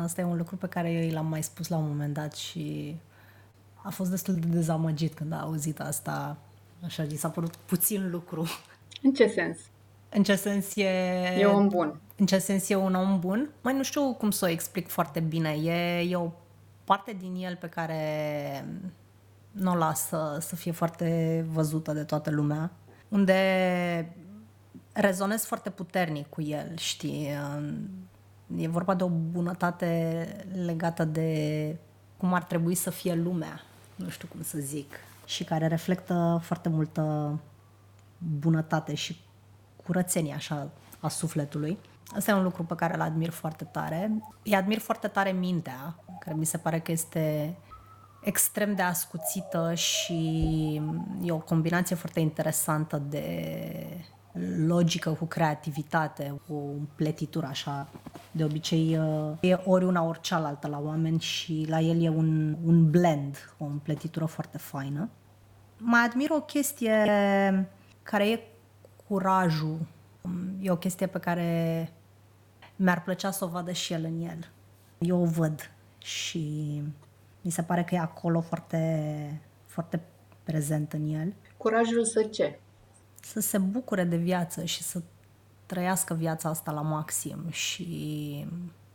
Asta e un lucru pe care eu l-am mai spus la un moment dat și a fost destul de dezamăgit când a auzit asta. Așa, i s-a părut puțin lucru. În ce sens? În ce sens e... E un bun. În ce sens e un om bun? Mai nu știu cum să o explic foarte bine. E, e o parte din el pe care nu o lasă să fie foarte văzută de toată lumea. Unde rezonez foarte puternic cu el, știi? E vorba de o bunătate legată de cum ar trebui să fie lumea, nu știu cum să zic, și care reflectă foarte multă bunătate și curățenie așa a sufletului. Asta e un lucru pe care îl admir foarte tare. Îi admir foarte tare mintea, care mi se pare că este extrem de ascuțită și e o combinație foarte interesantă de logică cu creativitate, cu pletitură așa. De obicei e ori una, ori cealaltă la oameni și la el e un, un blend, o împletitură foarte faină. Mai admir o chestie care e curajul e o chestie pe care mi-ar plăcea să o vadă și el în el. Eu o văd și mi se pare că e acolo foarte, foarte prezent în el. Curajul să ce? Să se bucure de viață și să trăiască viața asta la maxim și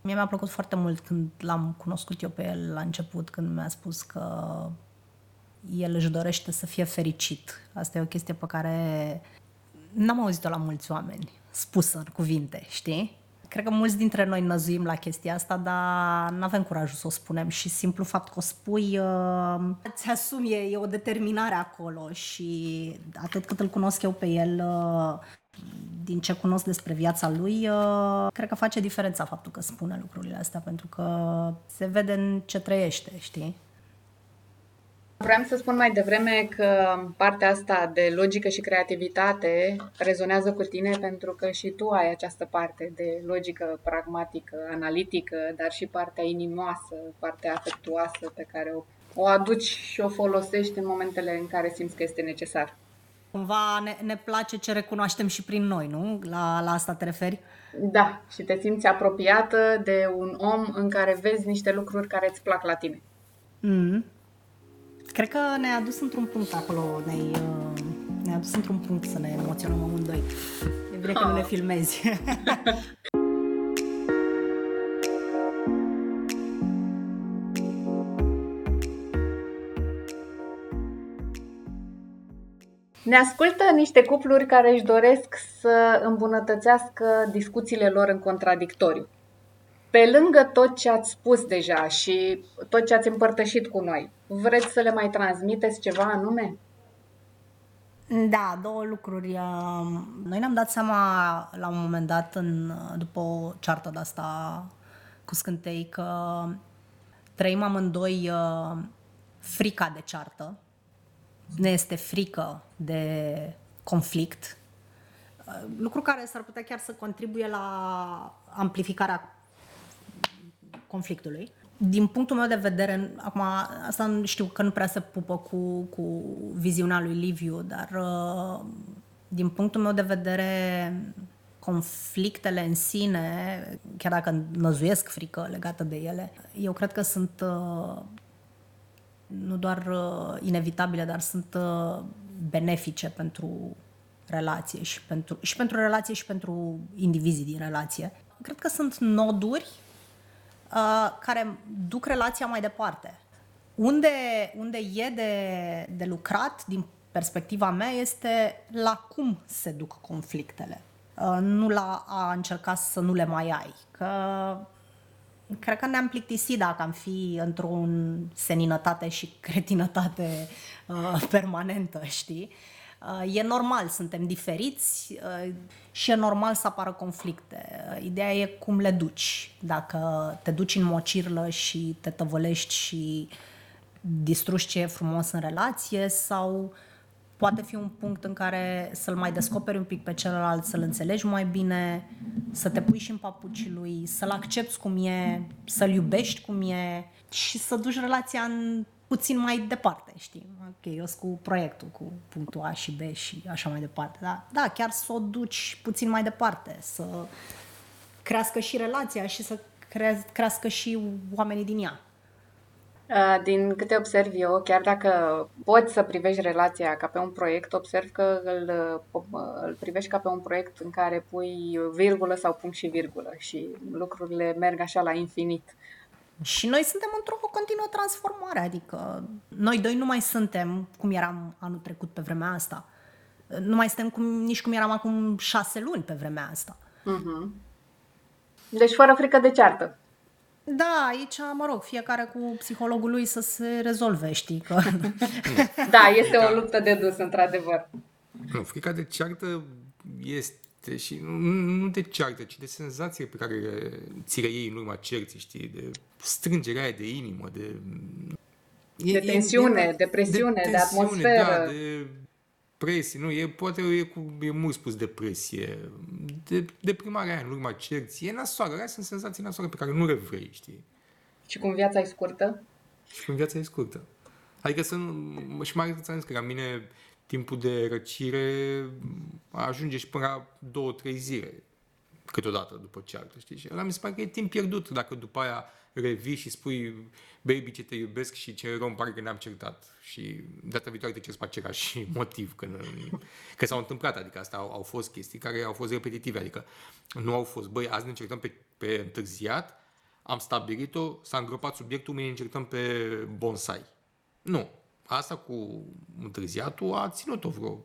mie mi-a plăcut foarte mult când l-am cunoscut eu pe el la început, când mi-a spus că el își dorește să fie fericit. Asta e o chestie pe care n-am auzit-o la mulți oameni spusă în cuvinte, știi? Cred că mulți dintre noi năzuim la chestia asta, dar nu avem curajul să o spunem și simplu fapt că o spui, uh, ți asumi, e, e o determinare acolo și atât cât îl cunosc eu pe el, uh, din ce cunosc despre viața lui, uh, cred că face diferența faptul că spune lucrurile astea, pentru că se vede în ce trăiește, știi? Vreau să spun mai devreme că partea asta de logică și creativitate rezonează cu tine pentru că și tu ai această parte de logică pragmatică, analitică, dar și partea inimoasă, partea afectuoasă pe care o, o aduci și o folosești în momentele în care simți că este necesar. Cumva ne, ne place ce recunoaștem și prin noi, nu? La, la asta te referi? Da, și te simți apropiată de un om în care vezi niște lucruri care îți plac la tine. Mm. Cred că ne-a dus într-un punct acolo, ne-ai, uh, ne-a dus într-un punct să ne emoționăm amândoi. E bine că nu ne Oh. filmezi. [laughs] Ne ascultă niște cupluri care își doresc să îmbunătățească discuțiile lor în contradictoriu. Pe lângă tot ce ați spus deja și tot ce ați împărtășit cu noi, vreți să le mai transmiteți ceva anume? Da, două lucruri. Um, Noi ne-am dat seama la un moment dat, în, după o ceartă de asta cu scântei, că trăim amândoi uh, frica de ceartă. Ne este frică de conflict. Uh, Lucru care s-ar putea chiar să contribuie la amplificarea conflictului. Din punctul meu de vedere, acum asta știu că nu prea se pupă cu, cu viziunea lui Liviu, dar uh, din punctul meu de vedere, conflictele în sine, chiar dacă năzuiesc frică legată de ele, eu cred că sunt uh, nu doar uh, inevitabile, dar sunt uh, benefice pentru relație și pentru, și pentru relație și pentru indivizii din relație. Cred că sunt noduri uh, care duc relația mai departe. Unde, unde e de, de lucrat, din perspectiva mea, este la cum se duc conflictele. Uh, nu la a încerca să nu le mai ai. Că cred că ne-am plictisit dacă am fi într-o seninătate și cretinătate uh, permanentă, știi? Uh, e normal, suntem diferiți uh, și e normal să apară conflicte. Uh, ideea e cum le duci. Dacă te duci în mocirlă și te tăvălești și distrugi ce e frumos în relație sau poate fi un punct în care să-l mai descoperi un pic pe celălalt, să-l înțelegi mai bine, să te pui și în papucii lui, să-l accepti cum e, să-l iubești cum e și să duci relația în puțin mai departe, știi? Ok, eu sunt cu proiectul, cu punctul A și B și așa mai departe. Da, da chiar să o duci puțin mai departe, să crească și relația și să cre- crească și oamenii din ea. Uh, Din câte observ eu, chiar dacă poți să privești relația ca pe un proiect, observ că îl, uh, îl privești ca pe un proiect în care pui virgulă sau punct și virgulă și lucrurile merg așa la infinit. Și noi suntem într-o continuă transformare, adică noi doi nu mai suntem cum eram anul trecut pe vremea asta. Nu mai suntem cum, nici cum eram acum șase luni pe vremea asta. Deci fără frică de ceartă. Da, aici, mă rog, fiecare cu psihologul lui să se rezolve, știi, că... [laughs] Da, este o luptă de dus, într-adevăr. Nu, frica de ceartă este și nu, nu de ceartă, ci de senzație pe care ți le iei în urma cerții, știi, de strângerea aia de inimă, de... De tensiune, de presiune, de atmosferă. Da, de presie, nu, e, poate e, cu, e mult spus depresie, de deprimarea aia în urma cerții, e nasoară, alea sunt senzații nasoare pe care nu le vrei, știi? Și cum viața e scurtă? Și când viața e scurtă. Adică să nu, și mai ți-am zis că la mine timpul de răcire ajunge și până la două, trei zile câteodată după ceartă, știi? Și ăla mi se pare că e timp pierdut dacă după aia revii și spui baby ce te iubesc și ce rău îmi pare că ne-am certat și data viitoare te cerți pe același [laughs] motiv că, că s-au întâmplat, adică asta au, au fost chestii care au fost repetitive, adică nu au fost, băi, azi ne certăm pe, pe întârziat, am stabilit-o, s-a îngropat subiectul, mâine încercăm pe bonsai. Nu. Asta cu întârziatul a ținut-o vreo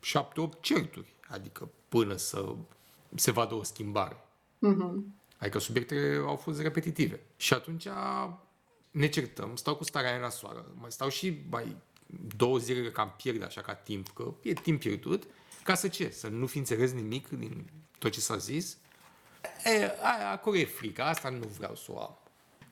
șapte-opt certuri, adică până să se vadă o schimbare. Mhm. Adică subiectele au fost repetitive. Și atunci ne certăm, stau cu starea aia nasoară, mai stau și mai două zile cam pierd așa ca timp, că e timp pierdut, Ca să ce? Să nu fi înțeles nimic din tot ce s-a zis? E, aia, acolo e frica, asta nu vreau să o am.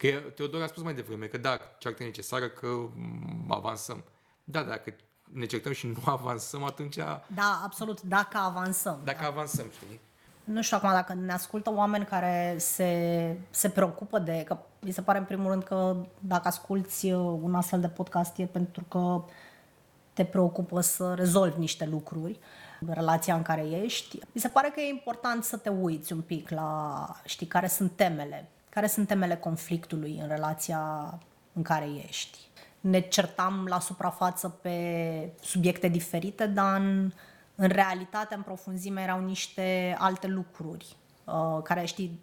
Că Teodor a spus mai devreme că da, ceartă necesară că mm, avansăm. Da, dacă ne certăm și nu [laughs] avansăm, atunci Da, absolut, dacă avansăm. dacă avansăm, știi? Nu știu acum dacă ne ascultă oameni care se, se preocupă de... Că mi se pare în primul rând că dacă asculti uh, un astfel de podcast e pentru că te preocupă să rezolvi niște lucruri în relația în care ești. Mi se pare că e important să te uiți un pic la, știi, care sunt temele, care sunt temele conflictului în relația în care ești. Ne certam la suprafață pe subiecte diferite, dar în, în realitate, în profunzime, erau niște alte lucruri uh, care, știi,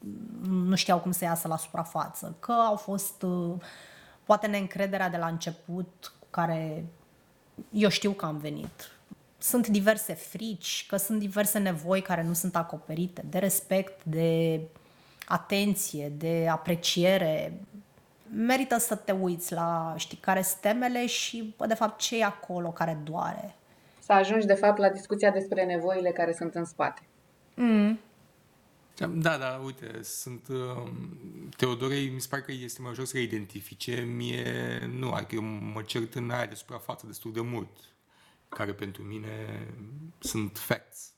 nu știau cum să iasă la suprafață. Că au fost, uh, poate, neîncrederea de la început, cu care eu știu că am venit. Sunt diverse frici, că sunt diverse nevoi care nu sunt acoperite, de respect, de atenție, de apreciere. Merită să te uiți la, știi, care sunt temele și, bă, de fapt, ce e acolo care doare. Să ajungi, de fapt, la discuția despre nevoile care sunt în spate. Mm. Da, da, uite, sunt... Uh, Teodorei mi se pare că este mai ușor să le identifice. Mie nu, adică eu mă cert în aia de suprafață destul de mult, care pentru mine sunt facts.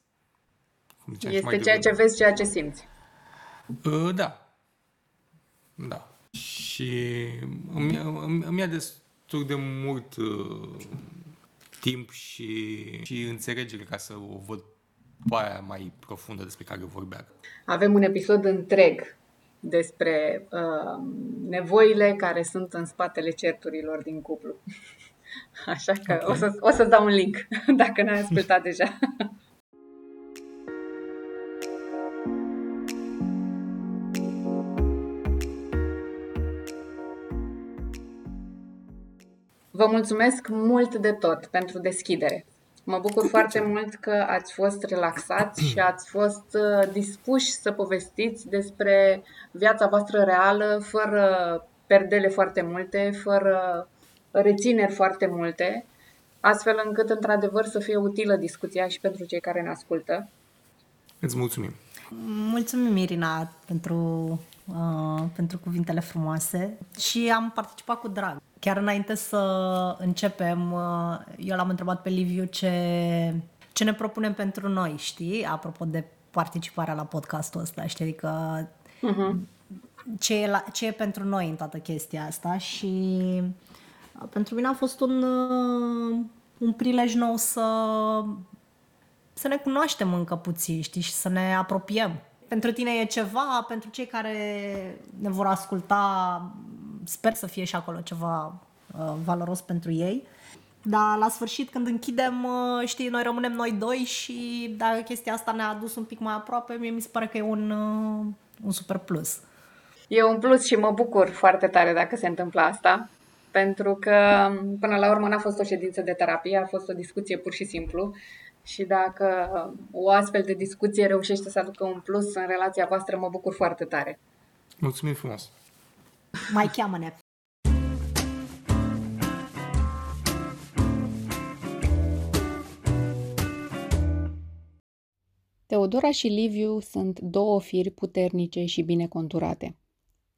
Cum ziceam și mai Este ceea ce devreme. vezi, ceea ce simți. Uh, da. Da. Și îmi, îmi, îmi ia destul de mult uh, timp și, și înțelegere ca să o văd pe aia mai profundă despre care vorbea. Avem un episod întreg despre uh, nevoile care sunt în spatele certurilor din cuplu. [laughs] Așa că Ok. o, să, o să-ți dau un link, [laughs] dacă n-ai ascultat deja. Vă mulțumesc mult de tot pentru deschidere. Mă bucur foarte mult că ați fost relaxați și ați fost uh, dispuși să povestiți despre viața voastră reală, fără perdele foarte multe, fără rețineri foarte multe, astfel încât, într-adevăr, să fie utilă discuția și pentru cei care ne ascultă. Îți mulțumim. Mulțumim, Irina, pentru, uh, pentru cuvintele frumoase și am participat cu drag. Chiar înainte să începem, uh, eu l-am întrebat pe Liviu ce, ce ne propunem pentru noi, știi? Apropo de participarea la podcastul ăsta, știi? Adică ce e, la, ce e pentru noi în toată chestia asta și uh, pentru mine a fost un, uh, un prilej nou să să ne cunoaștem încă puțin, știi, și să ne apropiem. Pentru tine e ceva, pentru cei care ne vor asculta, sper să fie și acolo ceva uh, valoros pentru ei. Dar la sfârșit, când închidem, uh, știi, noi rămânem noi doi și dacă chestia asta ne-a adus un pic mai aproape, mie mi se pare că e un, uh, un super plus. E un plus și mă bucur foarte tare dacă se întâmplă asta, pentru că până la urmă n-a fost o ședință de terapie, a fost o discuție pur și simplu și dacă o astfel de discuție reușește să aducă un plus în relația voastră, mă bucur foarte tare. Mulțumim frumos. Mai cheamă-ne! Teodora și Liviu sunt două firi puternice și bine conturate.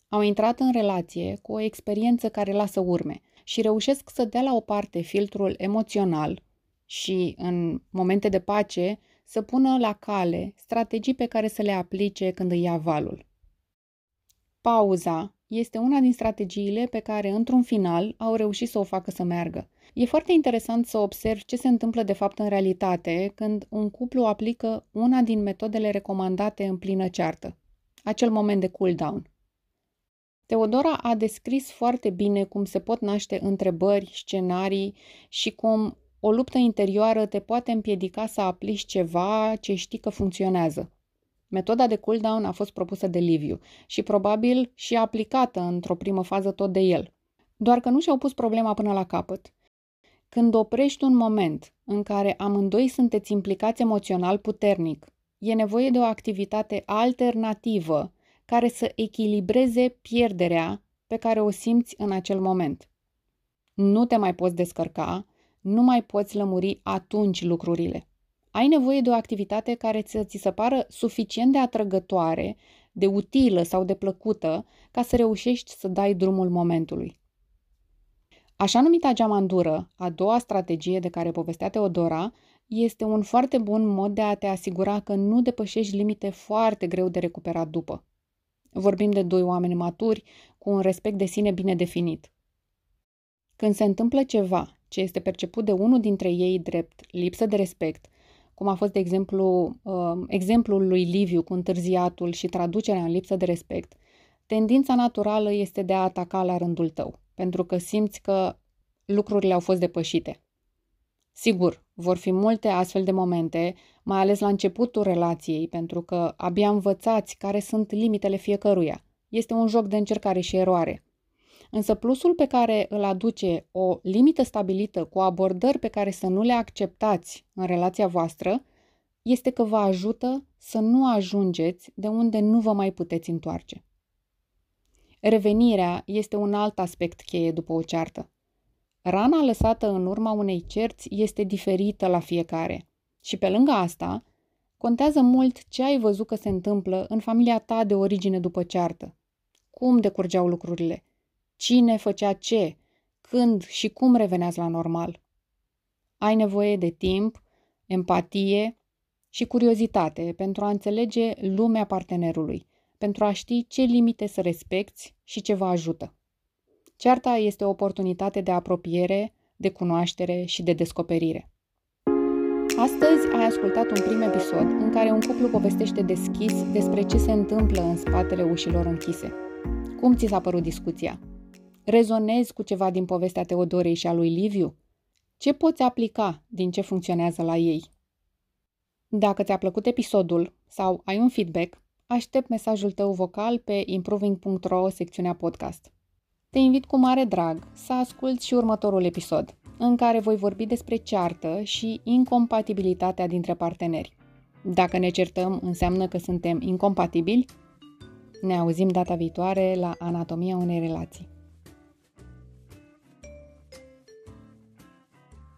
Au intrat în relație cu o experiență care lasă urme și reușesc să dea la o parte filtrul emoțional și, în momente de pace, să pună la cale strategii pe care să le aplice când îi ia valul. Pauza este una din strategiile pe care, într-un final, au reușit să o facă să meargă. E foarte interesant să observi ce se întâmplă de fapt în realitate când un cuplu aplică una din metodele recomandate în plină ceartă, acel moment de cool-down. Teodora a descris foarte bine cum se pot naște întrebări, scenarii și cum o luptă interioară te poate împiedica să aplici ceva ce știi că funcționează. Metoda de cooldown a fost propusă de Liviu și probabil și aplicată într-o primă fază tot de el. Doar că nu și-au pus problema până la capăt. Când oprești un moment în care amândoi sunteți implicați emoțional puternic, e nevoie de o activitate alternativă care să echilibreze pierderea pe care o simți în acel moment. Nu te mai poți descărca, nu mai poți lămuri atunci lucrurile. Ai nevoie de o activitate care să ți se pară suficient de atrăgătoare, de utilă sau de plăcută ca să reușești să dai drumul momentului. Așa numita geamandură, a doua strategie de care povestea Teodora, este un foarte bun mod de a te asigura că nu depășești limite foarte greu de recuperat după. Vorbim de doi oameni maturi cu un respect de sine bine definit. Când se întâmplă ceva ce este perceput de unul dintre ei drept lipsă de respect, cum a fost, de exemplu, uh, exemplul lui Liviu cu întârziatul și traducerea în lipsă de respect, tendința naturală este de a ataca la rândul tău, pentru că simți că lucrurile au fost depășite. Sigur, vor fi multe astfel de momente, mai ales la începutul relației, pentru că abia învățați care sunt limitele fiecăruia. Este un joc de încercare și eroare. Însă plusul pe care îl aduce o limită stabilită cu abordări pe care să nu le acceptați în relația voastră este că vă ajută să nu ajungeți de unde nu vă mai puteți întoarce. Revenirea este un alt aspect cheie după o ceartă. Rana lăsată în urma unei cerți este diferită la fiecare. Și pe lângă asta, contează mult ce ai văzut că se întâmplă în familia ta de origine după ceartă. Cum decurgeau lucrurile? Cine făcea ce? Când și cum reveneați la normal? Ai nevoie de timp, empatie și curiozitate pentru a înțelege lumea partenerului, pentru a ști ce limite să respecti și ce vă ajută. Cearta este o oportunitate de apropiere, de cunoaștere și de descoperire. Astăzi ai ascultat un prim episod în care un cuplu povestește deschis despre ce se întâmplă în spatele ușilor închise. Cum ți s-a părut discuția? Rezonezi cu ceva din povestea Teodorei și a lui Liviu? Ce poți aplica din ce funcționează la ei? Dacă ți-a plăcut episodul sau ai un feedback, aștept mesajul tău vocal pe improving.ro secțiunea podcast. Te invit cu mare drag să asculți și următorul episod, în care voi vorbi despre ceartă și incompatibilitatea dintre parteneri. Dacă ne certăm, înseamnă că suntem incompatibili? Ne auzim data viitoare la Anatomia unei relații.